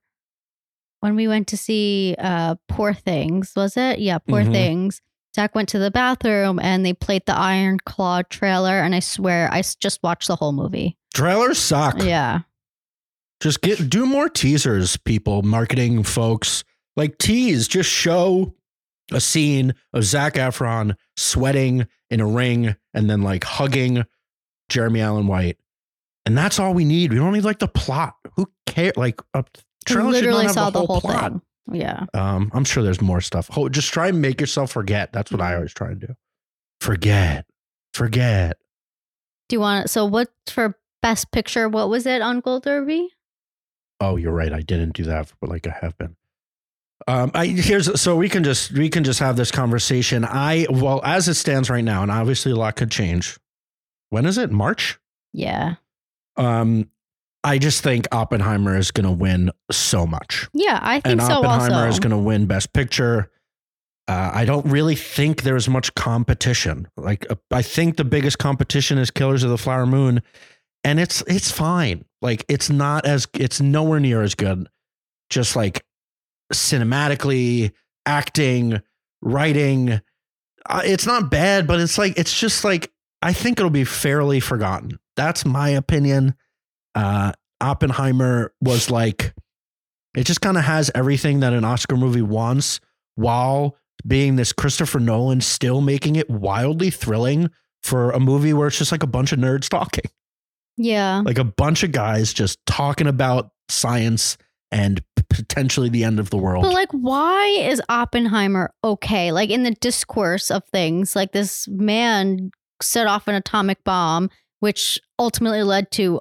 when we went to see uh Poor Things, was it? Yeah, Poor Mhm. Things. Zach went to the bathroom and they played the Iron Claw trailer, and I swear I just watched the whole movie. Trailers suck. Yeah, Just get do more teasers, people, marketing folks. Like tease, just show a scene of Zac Efron sweating in a ring and then like hugging Jeremy Allen White. And that's all we need. We don't need like the plot. Who cares? Like a I trailer not literally have saw the the whole, whole plot. thing. Yeah, Um, I'm sure there's more stuff. Ho- Just try and make yourself forget. That's what I always try and do. Forget. Forget. do you want? So, what for Best Picture? What was it on Gold Derby? Oh, you're right. I didn't do that, but like I have been. Um, I here's so we can just we can just have this conversation. I well, as it stands right now, and obviously a lot could change. When is it? March. Yeah, Um, I just think Oppenheimer is going to win so much, yeah, I think and so. Oppenheimer also, is going to win Best Picture. Uh, I don't really think there's much competition. Like uh, I think the biggest competition is Killers of the Flower Moon, and it's it's fine. Like it's not as it's nowhere near as good. Just like cinematically, acting, writing, uh, it's not bad, but it's like it's just like I think it'll be fairly forgotten. That's my opinion. Uh, Oppenheimer was like it just kind of has everything that an Oscar movie wants while being this Christopher Nolan still making it wildly thrilling for a movie where it's just like a bunch of nerds talking. yeah, Like a bunch of guys just talking about science and potentially the end of the world. But like, why is Oppenheimer okay? Like in the discourse of things, like this man set off an atomic bomb, which ultimately led to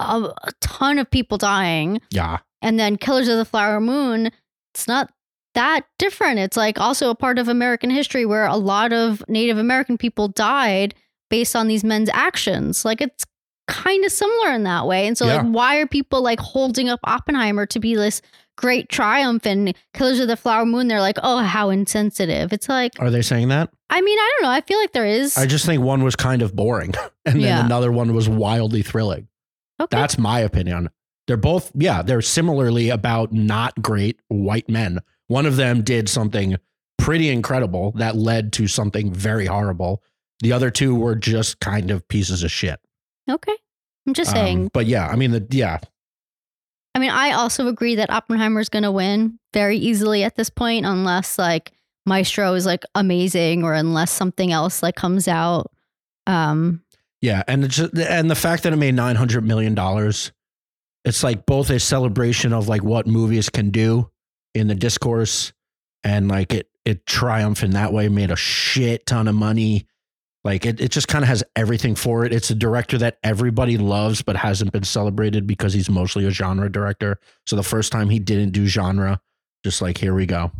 a, a ton of people dying. yeah. And then Killers of the Flower Moon, it's not that different. It's like also a part of American history where a lot of Native American people died based on these men's actions. Like it's kind of similar in that way. And so Yeah. like why are people like holding up Oppenheimer to be this great triumph and Killers of the Flower Moon they're like, "Oh, how insensitive." It's like Are they saying that? I mean, I don't know. I feel like there is I just think one was kind of boring *laughs* and then Yeah. another one was wildly thrilling. Okay. That's my opinion. They're both, yeah, they're similarly about not great white men. One of them did something pretty incredible that led to something very horrible. The other two were just kind of pieces of shit. okay. I'm just Um, saying but yeah, I mean, the, yeah, I mean, I also agree that Oppenheimer's going to win very easily at this point, unless like Maestro is like amazing or unless something else like comes out. Um, Yeah, and just, and the fact that it made nine hundred million dollars, it's like both a celebration of like what movies can do in the discourse, and like it it triumphed in that way, made a shit ton of money. Like it, it just kind of has everything for it. It's a director that everybody loves, but hasn't been celebrated because he's mostly a genre director. So the first time he didn't do genre, just like here we go,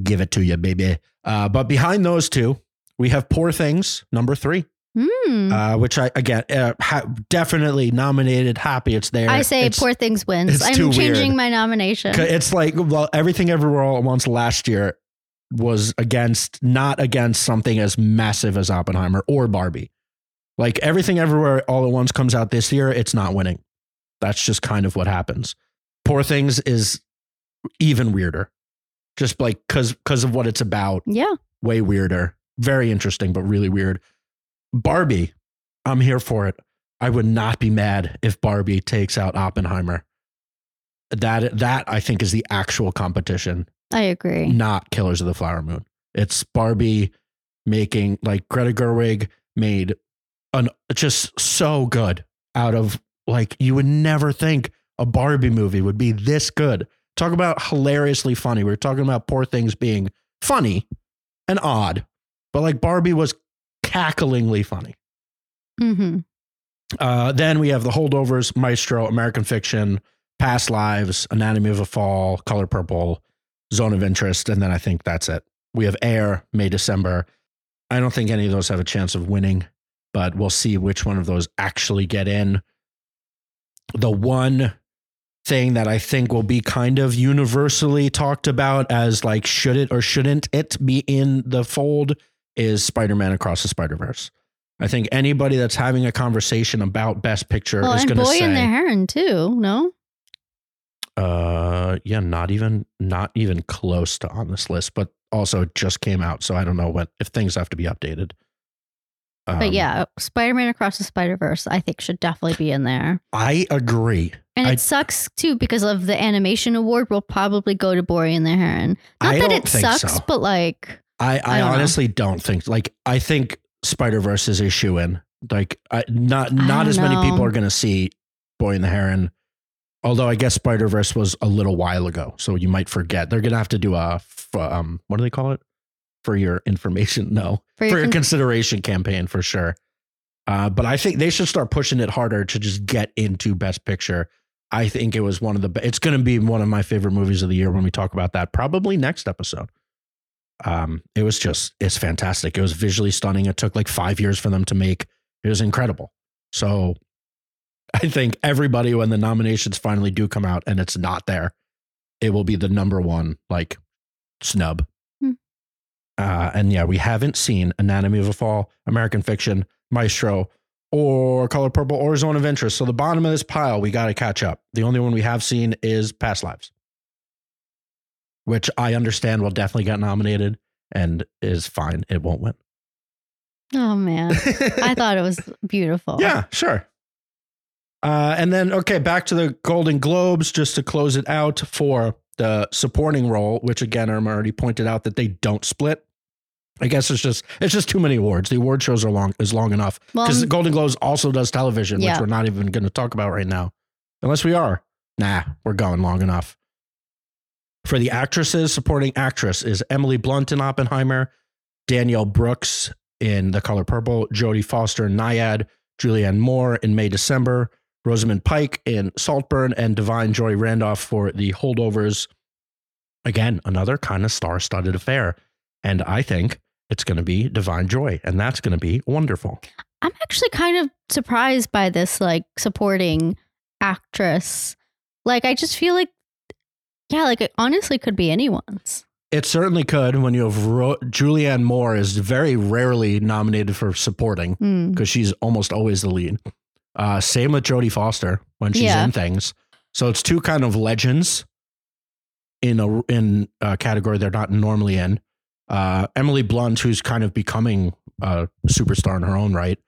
give it to you, baby. Uh, but behind those two, we have Poor Things, number three hmm. uh, which I again uh, ha- definitely nominated. Happy it's there. I say it's, Poor Things wins. I'm changing weird. my nomination. It's like well, everything everywhere all at once last year was against not against something as massive as Oppenheimer or Barbie. Like everything everywhere all at once comes out this year, it's not winning. That's just kind of what happens. Poor Things is even weirder, just like because because of what it's about Yeah. way weirder. Very interesting, but really weird. Barbie, I'm here for it. I would not be mad if Barbie takes out Oppenheimer. That that I think is the actual competition, I agree. not Killers of the Flower Moon. It's Barbie making like Greta Gerwig made an just so good out of like you would never think a Barbie movie would be this good. Talk about hilariously funny. We're talking about poor things being funny and odd, but like Barbie was cacklingly funny. hmm Uh, then we have the holdovers, Maestro, American Fiction, Past Lives, Anatomy of a Fall, Color Purple, Zone of Interest, and then I think that's it. We have Air, May, December. I don't think any of those have a chance of winning, but we'll see which one of those actually get in. The one thing that I think will be kind of universally talked about as like should it or shouldn't it be in the fold is Spider-Man Across the Spider-Verse. I think anybody that's having a conversation about Best Picture Well, is going to Boy say, and the Heron too. No. uh, yeah, not even not even close to on this list, but also it just came out, so I don't know what if things have to be updated. But Um, yeah, Spider Man Across the Spider Verse, I think, should definitely be in there. I agree. And it I- sucks too because of the animation award will probably go to Boy and the Heron. Not I that it sucks, so. but like, I, I I, don't know. honestly don't think like I think Spider Verse is a shoe in. Like I, not not as many people are going to see Boy and the Heron. Although I guess Spider Verse was a little while ago, so you might forget. They're going to have to do a f- um what do they call it for your information? *laughs* No, for for your your con- consideration campaign for sure. Uh, but I think they should start pushing it harder to just get into Best Picture. I think it was one of the. It's going to be one of my favorite movies of the year when we talk about that. Probably next episode. Um, it was just it's fantastic. It was visually stunning. It took like five years for them to make. It was incredible. So, I think everybody when the nominations finally do come out and it's not there, it will be the number one like snub. Hmm. Uh, and yeah, we haven't seen Anatomy of a Fall, American Fiction, Maestro, or Color Purple, or Zone of Interest. So the bottom of this pile, we got to catch up. The only one we have seen is Past Lives, which I understand will definitely get nominated and is fine. It won't win. oh man, *laughs* I thought it was beautiful. Yeah, sure. Uh, and then, okay, back to the Golden Globes, just to close it out for the supporting role, which again, I'm already pointed out that they don't split. I guess it's just it's just too many awards. The award shows are long is long enough Well, because the Golden Globes also does television, Yeah. which we're not even going to talk about right now, unless we are. Nah, we're going long enough. For the actresses, supporting actress is Emily Blunt in Oppenheimer, Danielle Brooks in The Color Purple, Jodie Foster in Nyad, Julianne Moore in May December, Rosamund Pike in Saltburn, and Da'Vine Joy Randolph for The Holdovers. Again, another kind of star studded affair. And I think it's going to be Da'Vine Joy, and that's going to be wonderful. I'm actually kind of surprised by this like supporting actress. Like I just feel like yeah, like it honestly could be anyone's. It certainly could when you have Ro- Julianne Moore is very rarely nominated for supporting Hmm. because she's almost always the lead. Uh, same with Jodie Foster when she's Yeah. in things. So it's two kind of legends in a in a category they're not normally in. Uh, Emily Blunt, who's kind of becoming a superstar in her own right,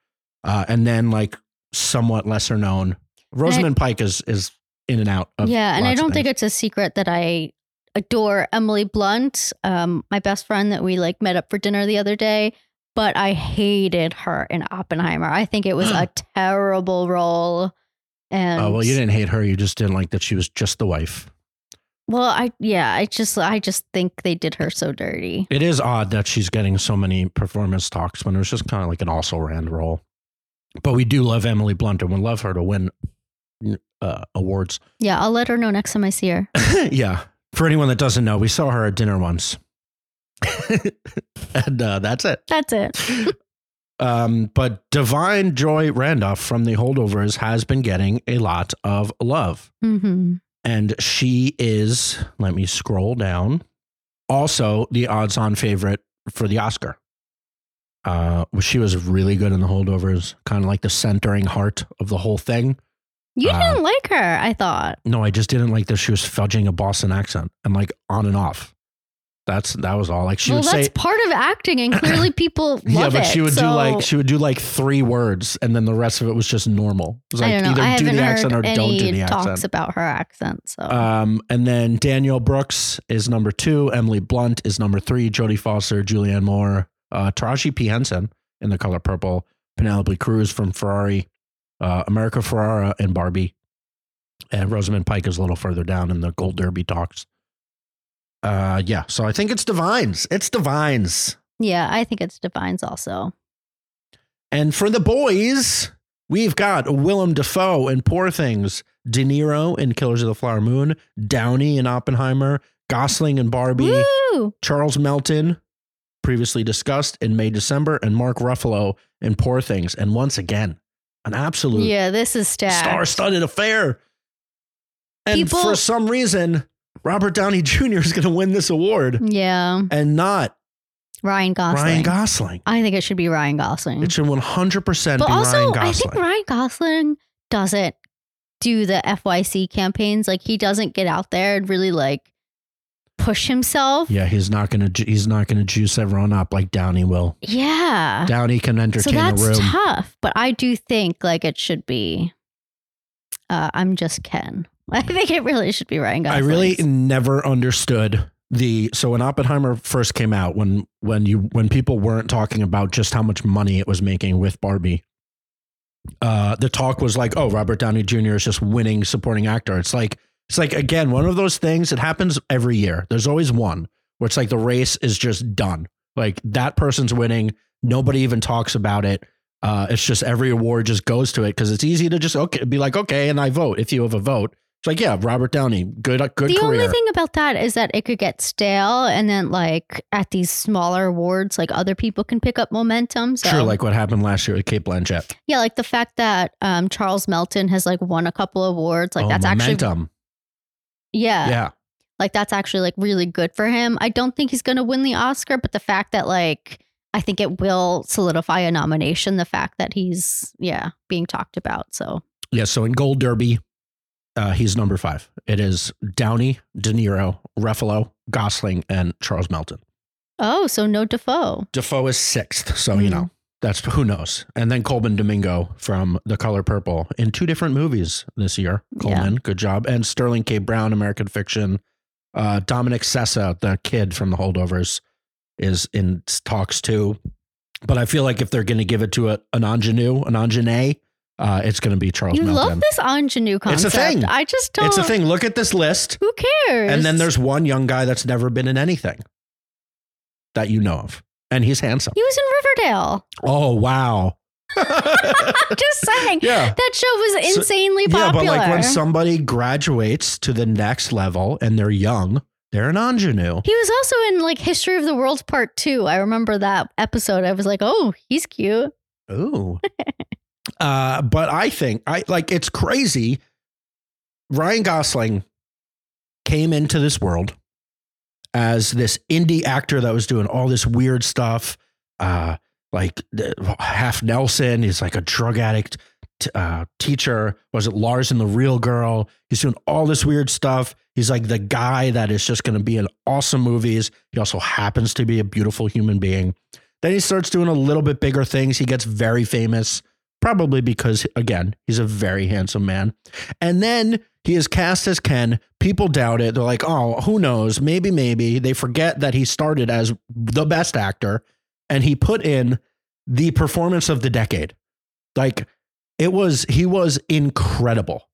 uh, and then like somewhat lesser known. Rosamund Pike is is in and out. Of yeah, and I don't think it's a secret that I adore Emily Blunt, um, my best friend that we like met up for dinner the other day. But I hated her in Oppenheimer. I think it was a *gasps* terrible role. And Oh well, you didn't hate her. You just didn't like that she was just the wife. Well, I yeah, I just I just think they did her so dirty. It is odd that she's getting so many performance talks when it was just kind of like an also Rand role. But we do love Emily Blunt and we love her to win uh, awards. Yeah, I'll let her know next time I see her. *laughs* yeah. For anyone that doesn't know, we saw her at dinner once. *laughs* and uh, that's it. That's it. *laughs* Um, but Da'Vine Joy Randolph from the Holdovers has been getting a lot of love. hmm And she is, let me scroll down, also the odds on favorite for the Oscar. Uh, she was really good in the holdovers, kind of like the centering heart of the whole thing. You Uh, didn't like her, I thought. No, I just didn't like that she was fudging a Boston accent and like on and off. That's that was all. Like she well, would that's say, part of acting, and clearly *coughs* people love yeah, but she would do so like she would do like three words, and then the rest of it was just normal. It was like I don't know. either I do the heard accent or any don't do the talks accent. about her accent. So Um, and then Danielle Brooks is number two. Emily Blunt is number three. Jodie Foster, Julianne Moore, uh, Taraji P. Henson in the color purple, Penelope Cruz from Ferrari, uh, America Ferrera and Barbie, and Rosamund Pike is a little further down in the Gold Derby talks. Uh, yeah, so I think it's Da'Vine's. It's Da'Vine's. yeah, I think it's Da'Vine's also. And for the boys, we've got Willem Dafoe in Poor Things, De Niro in Killers of the Flower Moon, Downey in Oppenheimer, Gosling in Barbie, Woo! Charles Melton, previously discussed in May December, and Mark Ruffalo in Poor Things. And once again, an absolute Yeah, this is stacked. star-studded affair. And People- for some reason, Robert Downey Jr. is going to win this award Yeah, and not Ryan Gosling. Ryan Gosling. I think it should be Ryan Gosling. It should 100% but be also, Ryan I think Ryan Gosling doesn't do the FYC campaigns. Like he doesn't get out there and really like push himself. Yeah, he's not gonna ju- he's not gonna juice everyone up like Downey will. Yeah. Downey can entertain So that's a room. tough, but I do think like it should be. Uh, I'm just Ken. *laughs* I think it really should be Ryan Gosling. I really never understood the so when Oppenheimer first came out when when you when people weren't talking about just how much money it was making with Barbie. Uh, the talk was like, "Oh, Robert Downey Jr. is just winning supporting actor." It's like it's like again one of those things. It happens every year. There's always one where it's like the race is just done. Like that person's winning. Nobody even talks about it. Uh, it's just every award just goes to it because it's easy to just okay be like okay and I vote if you have a vote. It's like yeah, Robert Downey, good good the career. only thing about that is that it could get stale, and then like at these smaller awards, like other people can pick up momentum. So Sure, like what happened last year with Cate Blanchett. yeah, like the fact that um, Charles Melton has like won a couple awards, like oh, that's actually momentum. Yeah, yeah. like that's actually like really good for him. I don't think he's going to win the Oscar, but the fact that like I think it will solidify a nomination. The fact that he's yeah being talked about. So Yeah. So in Gold Derby, uh, he's number five. It is Downey, De Niro, Ruffalo, Gosling, and Charles Melton. oh, so no Dafoe. Dafoe is sixth. So, you Hmm. know, that's who knows. And then Colman Domingo from The Color Purple in two different movies this year. Yeah. Good job. And Sterling K. Brown, American Fiction. Uh, Dominic Sessa, the kid from The Holdovers, is in talks too. But I feel like if they're going to give it to a, an ingenue, an ingenue, uh, it's going to be Charles You Melton. love this ingenue concept. It's a thing. I just don't. It's a thing. Look at this list. Who cares? And then there's one young guy that's never been in anything that you know of. And he's handsome. he was in Riverdale. Oh, wow. *laughs* Just saying. yeah. That show was So- insanely Yeah, popular. but like when somebody graduates to the next level and they're young, they're an ingenue. he was also in like History of the World Part Two. I remember that episode. I was like, oh, he's cute. Ooh. *laughs* uh, but I think I like it's crazy. Ryan Gosling came into this world as this indie actor that was doing all this weird stuff. Uh, like half Nelson, he's like a drug addict t- uh, teacher. Was it Lars and the Real Girl? He's doing all this weird stuff. He's like the guy that is just going to be in awesome movies. He also happens to be a beautiful human being. Then he starts doing a little bit bigger things. He gets very famous, probably because, again, he's a very handsome man. And then He is cast as Ken. People doubt it. They're like, oh, who knows? Maybe, maybe. They forget that he started as the best actor and he put in the performance of the decade. Like, it was, he was incredible.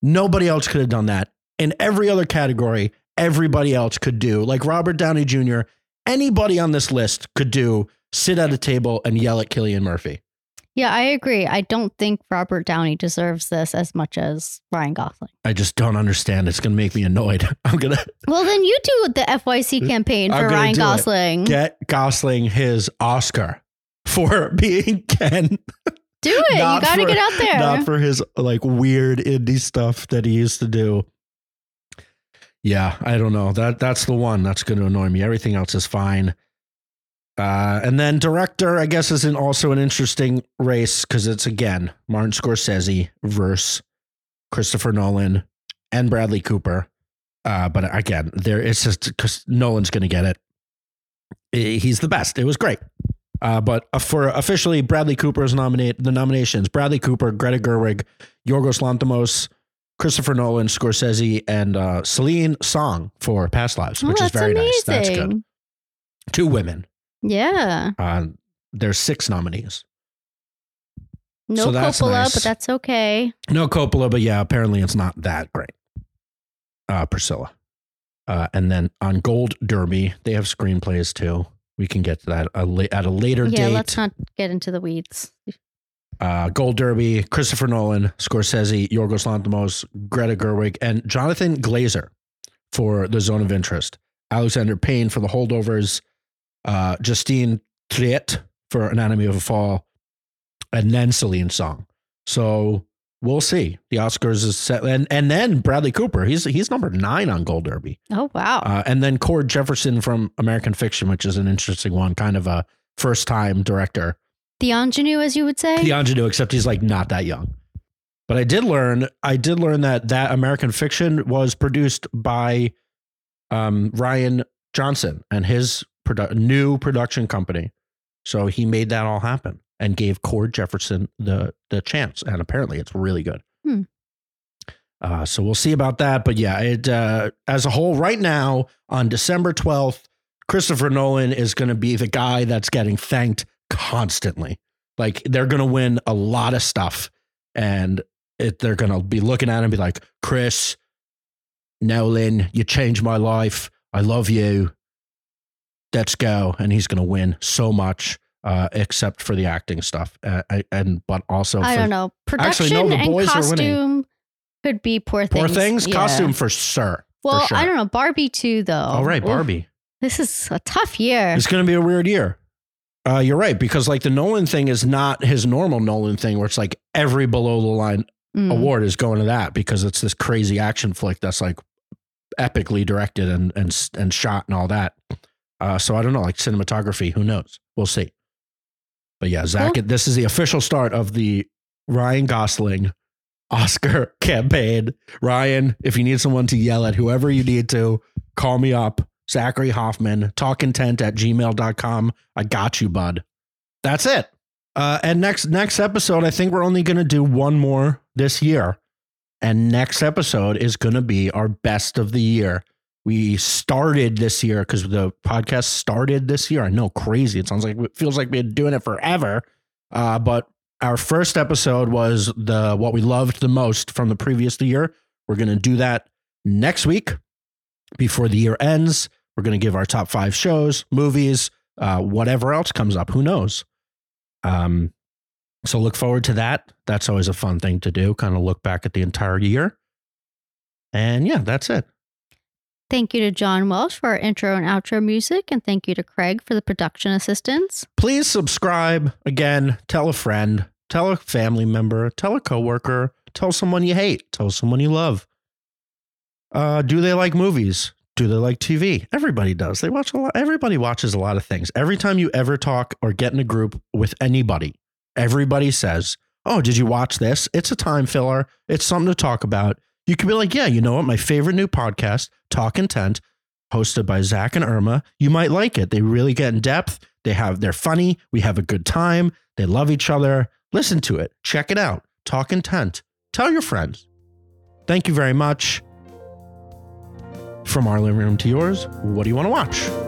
Nobody else could have done that. In every other category, everybody else could do. Like Robert Downey Jr., anybody on this list could do sit at a table and yell at Cillian Murphy. Yeah, I agree. I don't think Robert Downey deserves this as much as Ryan Gosling. I just don't understand. It's going to make me annoyed. *laughs* I'm going to Well, then you do the FYC *laughs* campaign for Ryan do it. Gosling. get Gosling his Oscar for *laughs* being Ken. do it. You got to get out there. not for his like weird indie stuff that he used to do. Yeah, I don't know. That that's the one that's going to annoy me. Everything else is fine. Uh, and then director, I guess, is an, also an interesting race because it's again Martin Scorsese versus Christopher Nolan and Bradley Cooper. Uh, but again, there it's just because Nolan's going to get it. He's the best. It was great. Uh, but uh, for officially, Bradley Cooper is nominate the nominations: Bradley Cooper, Greta Gerwig, Yorgos Lanthimos, Christopher Nolan, Scorsese, and uh, Celine Song for Past Lives, Oh, which is that's very nice. That's good. Two women. Yeah. Uh, there's six nominees. No So Coppola, nice. but that's okay. No Coppola, but yeah, apparently it's not that great. Uh, Priscilla. Uh, and then on Gold Derby, they have screenplays too. We can get to that a la- at a later Yeah, date. let's not get into the weeds. uh, Gold Derby, Christopher Nolan, Scorsese, Yorgos Lanthimos, Greta Gerwig, and Jonathan Glazer for The Zone of Interest. Alexander Payne for The Holdovers, uh, Justine Triet for Anatomy of a Fall, and then Celine Song. So we'll see. The Oscars is set, and and then Bradley Cooper. He's he's number nine on Gold Derby. Oh, wow. Uh, and then Cord Jefferson from American Fiction, which is an interesting one, kind of a first time director the ingenue, as you would say. the ingenue, except he's like not that young. But I did learn, I did learn that that American Fiction was produced by um, Rian Johnson and his produ- new production company. So he made that all happen and gave Cord Jefferson the the chance, and apparently it's really good. Hmm. Uh, so we'll see about that. But yeah, it uh, as a whole, right now on December twelfth, Christopher Nolan is going to be the guy that's getting thanked constantly. Like they're going to win a lot of stuff, and it, they're going to be looking at him and be like, "Chris Nolan, you changed my life. I love you. Let's go." And he's going to win so much, uh, except for the acting stuff, uh, and but also I for don't know. Production Actually, no, the and boys are winning. costume could be poor things. poor things. Yeah. Costume for sure. Well, sure. I don't know. Barbie too, though. All right, Oof, Barbie. this is a tough year. It's going to be a weird year. Uh, you're right because like the Nolan thing is not his normal Nolan thing, where it's like every below the line Mm. award is going to that because it's this crazy action flick that's like epically directed and and and shot and all that. Uh, so I don't know, like cinematography, who knows? We'll see. But yeah, Zach, Cool. this is the official start of the Ryan Gosling Oscar *laughs* campaign. Ryan, if you need someone to yell at whoever you need to, call me up. Zachary Hoffman, talkintent at gmail.com. I got you, bud. That's it. Uh, and next next episode, I think we're only going to do one more this year. And next episode is going to be our best of the year. We started this year because the podcast started this year. I know, crazy. It sounds like it feels like we've been doing it forever. Uh, but our first episode was the what we loved the most from the previous year. We're going to do that next week before the year ends. We're going to give our top five shows, movies, uh, whatever else comes up. Who knows? Um, so look forward to that. That's always a fun thing to do, kind of look back at the entire year. And yeah, that's it. Thank you to John Welsh for our intro and outro music, and thank you to Craig for the production assistance. Please subscribe. Again, tell a friend, tell a family member, tell a coworker, tell someone you hate, tell someone you love. Uh, do they like movies? Do they like TV? Everybody does. They watch a lot. Everybody watches a lot of things. Every time you ever talk or get in a group with anybody, everybody says, Oh, did you watch this? It's a time filler. It's something to talk about. You could be like, Yeah, you know what? My favorite new podcast, Talk Intent, hosted by Zach and Irma. You might like it. They really get in depth. They have, they're funny. We have a good time. They love each other. Listen to it. Check it out. Talk Intent. Tell your friends. Thank you very much. From our living room to yours, what do you want to watch?